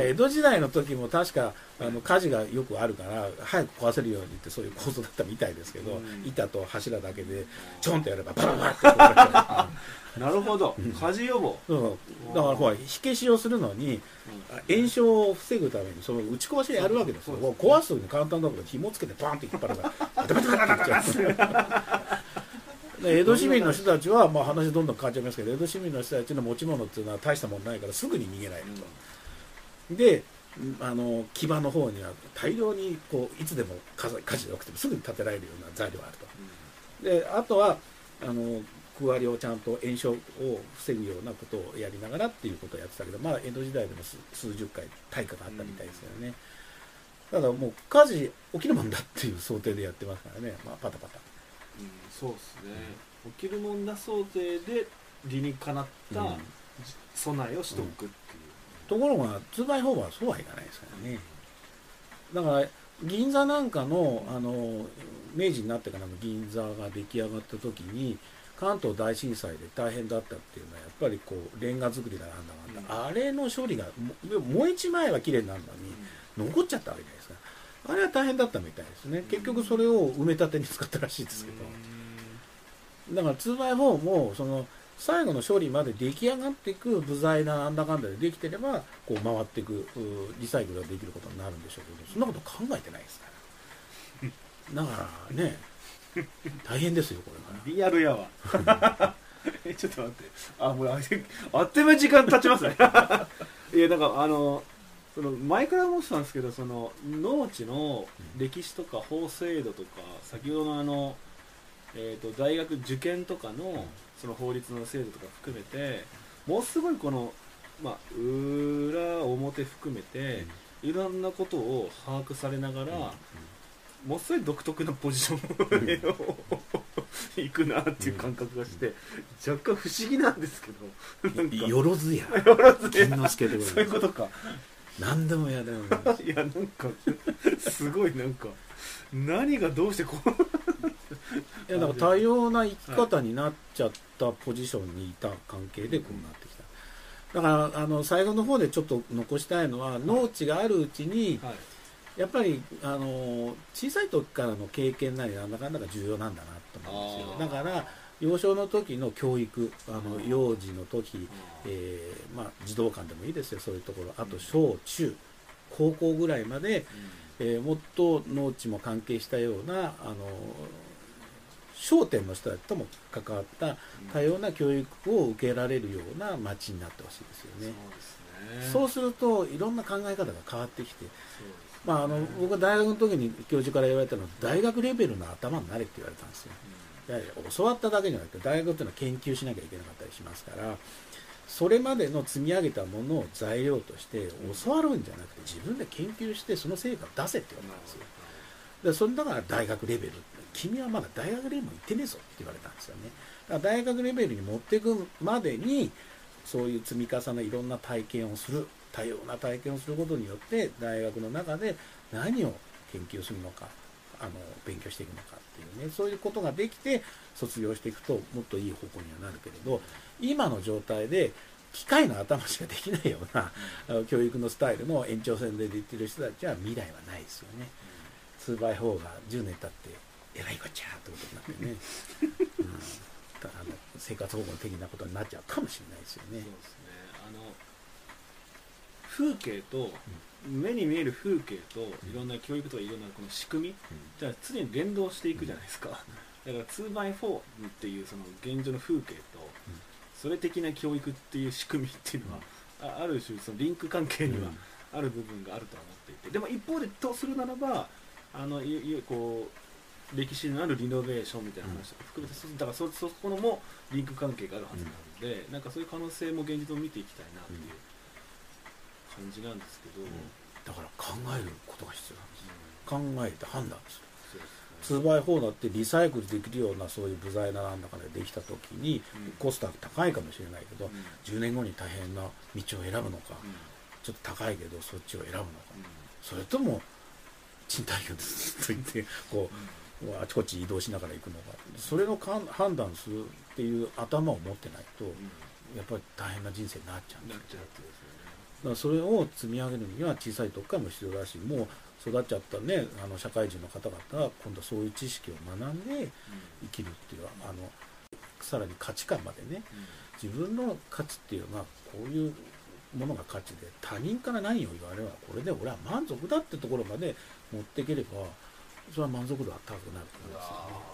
江戸時代の時も確かあの火事がよくあるから早く壊せるようにってそういう構造だったみたいですけど、うん。板と柱だけでちょんとやればバラバラって壊れちゃう。(laughs) なるほど。火事予防、そうだからほら火消しをするのに炎症を防ぐためにその打ち壊しでやるわけですよ。壊すのに簡単だから紐つけてバンって引っ張ればバタバタバタっていっちゃうで江戸市民の人たちは、まあ、話どんどん変わっちゃいますけど江戸市民の人たちの持ち物っていうのは大したもんないからすぐに逃げられると、であの基場の方には大量にこういつでも火事が起きてもすぐに建てられるような材料があると。であとはあの区割りをちゃんと炎症を防ぐようなことをやりながらっていうことをやってたけどまあ江戸時代でも数数十回大火があったみたいですよね、ただもう火事起きるもんだっていう想定でやってますからね、まあ、パタパタ。うんそうですね、起きるもんだ想定で理にかなったうん。備えをしておくっていう、ところが 2x4 はそうはいかないですからね。だから銀座なんかのあの明治になってからの銀座が出来上がった時に関東大震災で大変だったっていうのはやっぱりこうレンガ作りだなんだなんだ、あれの処理がも燃えちまえば綺麗になるのに残っちゃったわけじゃないですか。あれは大変だったみたいですね。結局それを埋め立てに使ったらしいですけど、だから 2x4 もその最後の処理まで出来上がっていく部材がなんだかんだでできてればこう回っていくうリサイクルができることになるんでしょうけどそんなこと考えてないですから。だからね大変ですよこれから。リアルやわ。(laughs) えちょっと待って。あもうああっという間に時間経ちますね。(laughs) いやなんかあのその前から思ってたんですけどその農地の歴史とか法制度とか先ほどのあの、えー、と大学受験とかのその法律の制度とか含めてもうすごいこの、まあ、裏表含めていろんなことを把握されながら、ものすごい独特なポジションを (laughs) 行くなっていう感覚がして、若干不思議なんですけどなんか。よろずや。よろずや。金之助でごそういうことか。何でもやだよねいやなんかすごいなんか何がどうしてこういやだから多様な生き方になっちゃったポジションにいた関係でこうなってきた。だからあの最後の方でちょっと残したいのは農地があるうちにはい。やっぱりあの小さい時からの経験なりなんだかんだが重要なんだなと思うんですよ。だから幼少の時の教育あのうん幼児の時、えーまあ、児童館でもいいですよ。そういうところ。あと小中高校ぐらいまで、えーもっと農地も関係したようなあの商店の人たちとも関わった多様な教育を受けられるような町になってほしいですよそうね。そうするといろんな考え方が変わってきて、まあ、あの僕は大学の時に教授から言われたのは大学レベルの頭になれって言われたんですよ。やはり教わっただけじゃなくて大学っていうのは研究しなきゃいけなかったりしますからそれまでの積み上げたものを材料として教わるんじゃなくて自分で研究してその成果を出せって言われたんですよ。でそれだから大学レベル君はまだ大学レベルも行ってねえぞって言われたんですよね。だから大学レベルに持っていくまでにそういう積み重ねいろんな体験をする多様な体験をすることによって大学の中で何を研究するのかあの勉強していくのかっていうねそういうことができて卒業していくともっといい方向にはなるけれど今の状態で機械の頭しかできないような教育のスタイルの延長線で出てる人たちは未来はないですよね。2x4 が10年経ってえらいこっちゃーってことになってね、(laughs) うん、だあの生活保護的なことになっちゃうかもしれないですよね。そうですね。あの風景と、目に見える風景といろんな教育とかいろんなこの仕組みじゃあ常に連動していくじゃないですか、だから 2x4 っていうその現状の風景と、それ的な教育っていう仕組みっていうのは、あある種そのリンク関係にはある部分があるとは思っていて。でも一方でとするならばあのいいこう歴史のあるリノベーションみたいな話。含めて、そだからそそこのもリンク関係があるはずなので、なんかそういう可能性も現実を見ていきたいなっていう感じなんですけど、だから考えることが必要うんなんです。考えて判断する。そうです。ね 2x4 だってリサイクルできるようなそういう部材ななんだかでできた時にうん。コストは高いかもしれないけどうん。10年後に大変な道を選ぶのかうん。ちょっと高いけどそっちを選ぶのかうん。それとも賃貸業でずっと行ってこうあちこち移動しながら行くのかそれのかん判断するっていう頭を持ってないとうん。やっぱり大変な人生になっちゃうんですよ。ね。だからそれを積み上げるには小さいとこからも必要だしもう育っちゃったねあの社会人の方々は今度はそういう知識を学んで生きるっていうあのさらに価値観までね自分の価値っていうのはこういうものが価値で他人から何を言われればこれで俺は満足だってところまで持っていければそれは満足度は高くなると思いますよね。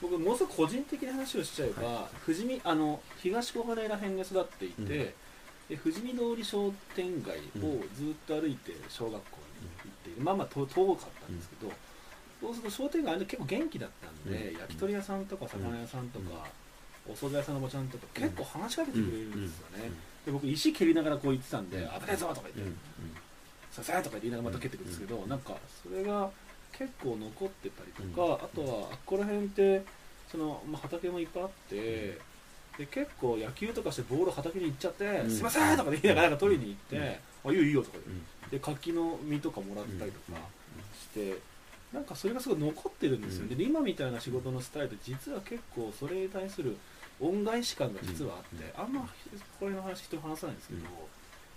僕もうすぐ個人的な話をしちゃえば、富士見あの東小金井ら辺で育っていて、うん。で富士見通り商店街をずっと歩いて小学校に行っている、まあまあ遠遠かったんですけど、そうすると商店街で結構元気だったんで、うん。焼き鳥屋さんとか魚屋さんとか、お惣菜屋さんのおばちゃんとか結構話しかけてくれるんですよね、で僕石蹴りながらこう言ってたんでうん「危ないぞ!」とか言って。うん「ささや!」とか言いながらまた蹴ってくるんですけど、なんかそれが結構残ってたりとか、うんあとはあっこら辺ってその、まあ、畑もいっぱいあって、で結構野球とかしてボール畑に行っちゃって「うんすいません!」とかで言いながら取りに行って「うんあいいよいいよ」とかうんで柿の実とかもらったりとかして、なんかそれがすごい残ってるんですよね、うんで今みたいな仕事のスタイルって実は結構それに対する恩返し感が実はあって、あんまこれの話人に話さないんですけど、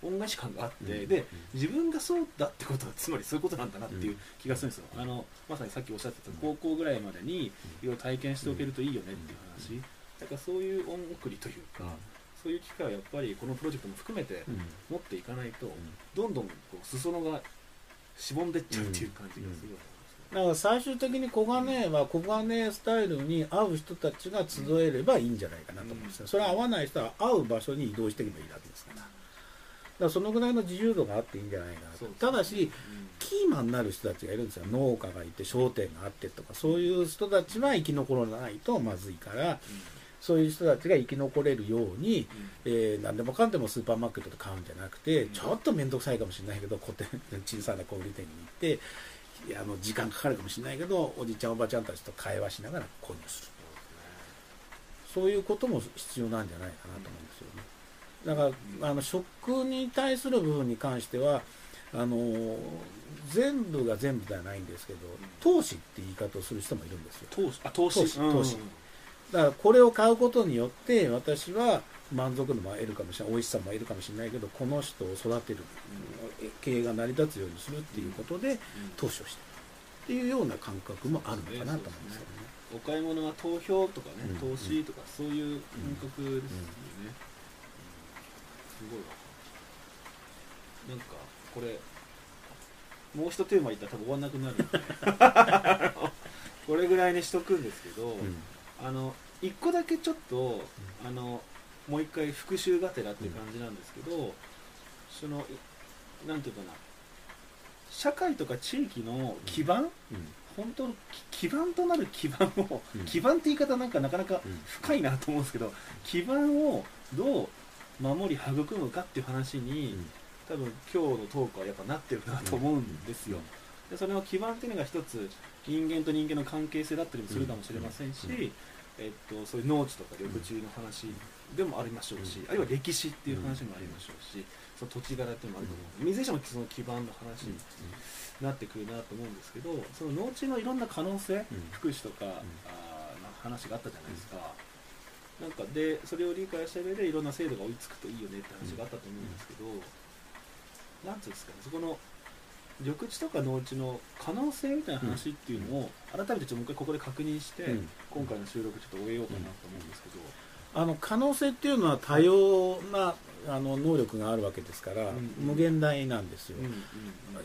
恩返し感があって、うん。で自分がそうだってことはつまりそういうことなんだなっていう気がするんですよ、あのまさにさっきおっしゃってた高校ぐらいまでにいろいろ体験しておけるといいよねっていう話、だからそういう恩送りというか、そういう機会はやっぱりこのプロジェクトも含めてうん。持っていかないと、どんどんこう裾野がしぼんでっちゃうっていう感じがするようだから最終的に小金は小金スタイルに合う人たちが集えればいいんじゃないかなと思うんですよ、それは合わない人は合う場所に移動していけばいいわけですかららそのぐらいの自由度があっていいんじゃないかなただしキーマンになる人たちがいるんですよ。農家がいて商店があってとかそういう人たちは生き残らないとまずいからそういう人たちが生き残れるように、えー何でもかんでもスーパーマーケットで買うんじゃなくて、うん。ちょっと面倒くさいかもしれないけど古典小さな小売店に行ってあの時間かかるかもしれないけどおじちゃんおばちゃんたちと会話しながら購入する。そういうことも必要なんじゃないかなと思うんですよねだからあの食に対する部分に関してはあの全部が全部ではないんですけど投資って言い方をする人もいるんですよ。投資あ投資？投資だからこれを買うことによって私は満足度も得るかもしれない美味しさも得るかもしれないけどこの人を育てる経営が成り立つようにするっていうことで投資をしてる。っていうような感覚もあるのかなと思うんですよね。お買い物は投票とかね、うん。投資とかそういう感覚ですよね、うんすごいわ。なんかこれもう一テーマ言ったら多分終わんなくなる (laughs) これぐらいにしとくんですけど、うん。あの一個だけちょっと、あのもう一回復習がてらっていう感じなんですけど、そのいなんていうかな。社会とか地域の基盤、うん。本当のき基盤となる基盤を、うん。基盤って言い方なんかなかなかうん。深いなと思うんですけど基盤をどう守り育むかっていう話に、多分今日のトークはやっぱなってるなと思うんですよ、でそれの基盤っていうのが一つ人間と人間の関係性だったりもするかもしれませんし、うん。えっと、そういう農地とか緑地の話でもありましょうし、うん。あるいは歴史っていう話もありましょうし、その土地柄っていうのもあると思う、いずれにしてもその基盤の話になってくるなと思うんですけどその農地のいろんな可能性、福祉とか、あーの話があったじゃないですか、なんかでそれを理解した上でいろんな制度が追いつくといいよねって話があったと思うんですけど、なんていうんですかねそこの緑地とか農地の可能性みたいな話っていうのを改めてちょっともう一回ここで確認して、うん。今回の収録ちょっと終えようかなと思うんですけど、あの可能性っていうのは多様なあの能力があるわけですから、うん無限大なんですよ、うんうん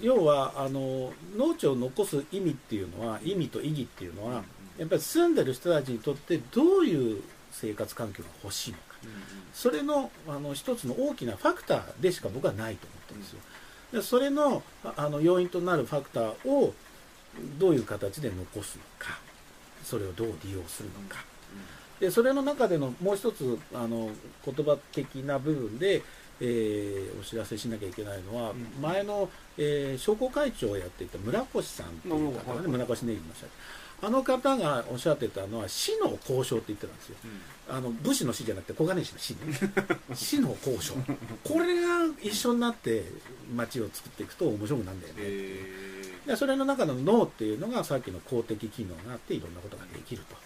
要はあの農地を残す意味っていうのは意味と意義っていうのは、やっぱり住んでる人たちにとってどういう生活環境が欲しいのか。うんうん。それのあの一つの大きなファクターでしか僕はないと思ってるんですよ。でそれのああの要因となるファクターをどういう形で残すのか。それをどう利用するのか。でそれの中でのもう一つあの言葉的な部分で、えーお知らせしなきゃいけないのは、うん。前の、えー商工会長をやっていた村越さんという方がね、うん村越ネギの社長あの方がおっしゃってたのは死の交渉って言ってたんですよ。うん。あの武士の死じゃなくて小金井市の死ね。(laughs) 死の交渉。これが一緒になって町を作っていくと面白くなるんだよね、えでそれの中の脳っていうのがさっきの公的機能があっていろんなことができると。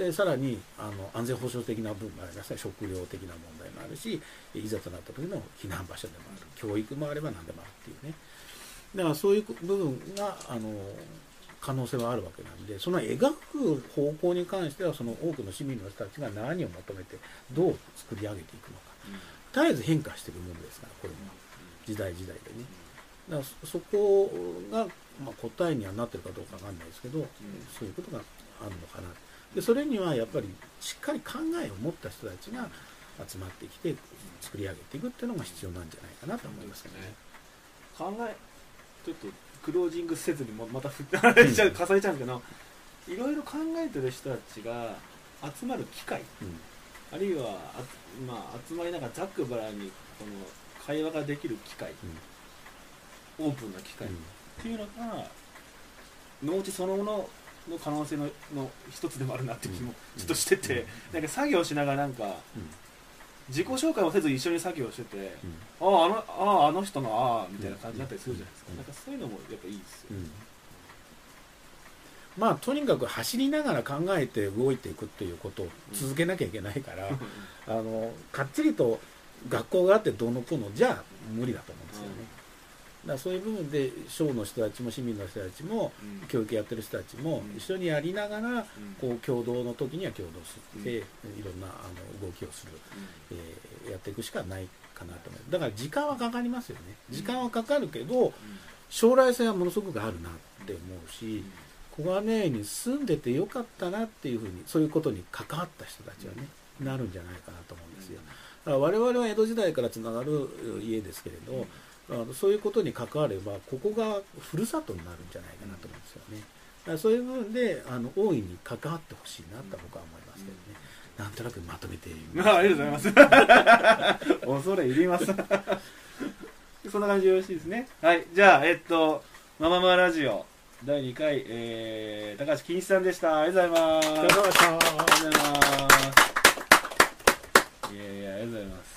でさらにあの安全保障的な部分もありますね。食料的な問題もあるしいざとなった時の避難場所でもある。教育もあれば何でもあるっていうね。だからそういう部分があの可能性はあるわけなんでその描く方向に関してはその多くの市民の人たちが何を求めてどう作り上げていくのか。絶えず変化しているものですからこれも。時代時代でね。だからそこが、まあ、答えにはなってるかどうかわかんないですけど、そういうことがあるのかな。でそれにはやっぱりしっかり考えを持った人たちが集まってきて作り上げていくっていうのが必要なんじゃないかなと思いますけどね。考えちょっとクロージングせずにもまた振っ (laughs) てあれちゃう重ねちゃうんだけどいろいろ考えてる人たちが集まる機会うん。あるいはあ、まあ、集まりながらざっくばらんにこの会話ができる機会オープンな機会っていうのが農地そのものの可能性のの一つでもあるなっていう気もちょっとしてて、なんか作業しながらなんか自己紹介もせず一緒に作業してて、あああのあああの人のああみたいな感じだったりするじゃないですか、うん。なんかそういうのもやっぱいいですよ、うん。まあとにかく走りながら考えて動いていくっていうことを続けなきゃいけないから、あのかっちりと学校があってどうのこうのじゃ無理だと思うんですよね、だそういう部分で省の人たちも市民の人たちもうん。教育やってる人たちもうん。一緒にやりながらうん。こう共同の時には共同して、うん。いろんなあの動きをする、えーやっていくしかないかなと思う。だから時間はかかりますよね。時間はかかるけど将来性はものすごくあるなって思うし、小金井に住んでてよかったなっていうふうにそういうことに関わった人たちはね、なるんじゃないかなと思うんですよ。だから我々は江戸時代からつながる家ですけれど、あのそういうことに関わればここがふるさとになるんじゃないかなと思うんですよね。だからそういう部分であの大いに関わってほしいなと僕は思いますけどね。なんとなくまとめています。あありがとうございます。(laughs) 恐れ入ります。そんな感じでよろしいですね。はい。じゃあえっと「マママラジオ」第2回、えー、高橋金一さんでした。ありがとうございます。ありがとうございます。いやいやありがとうございます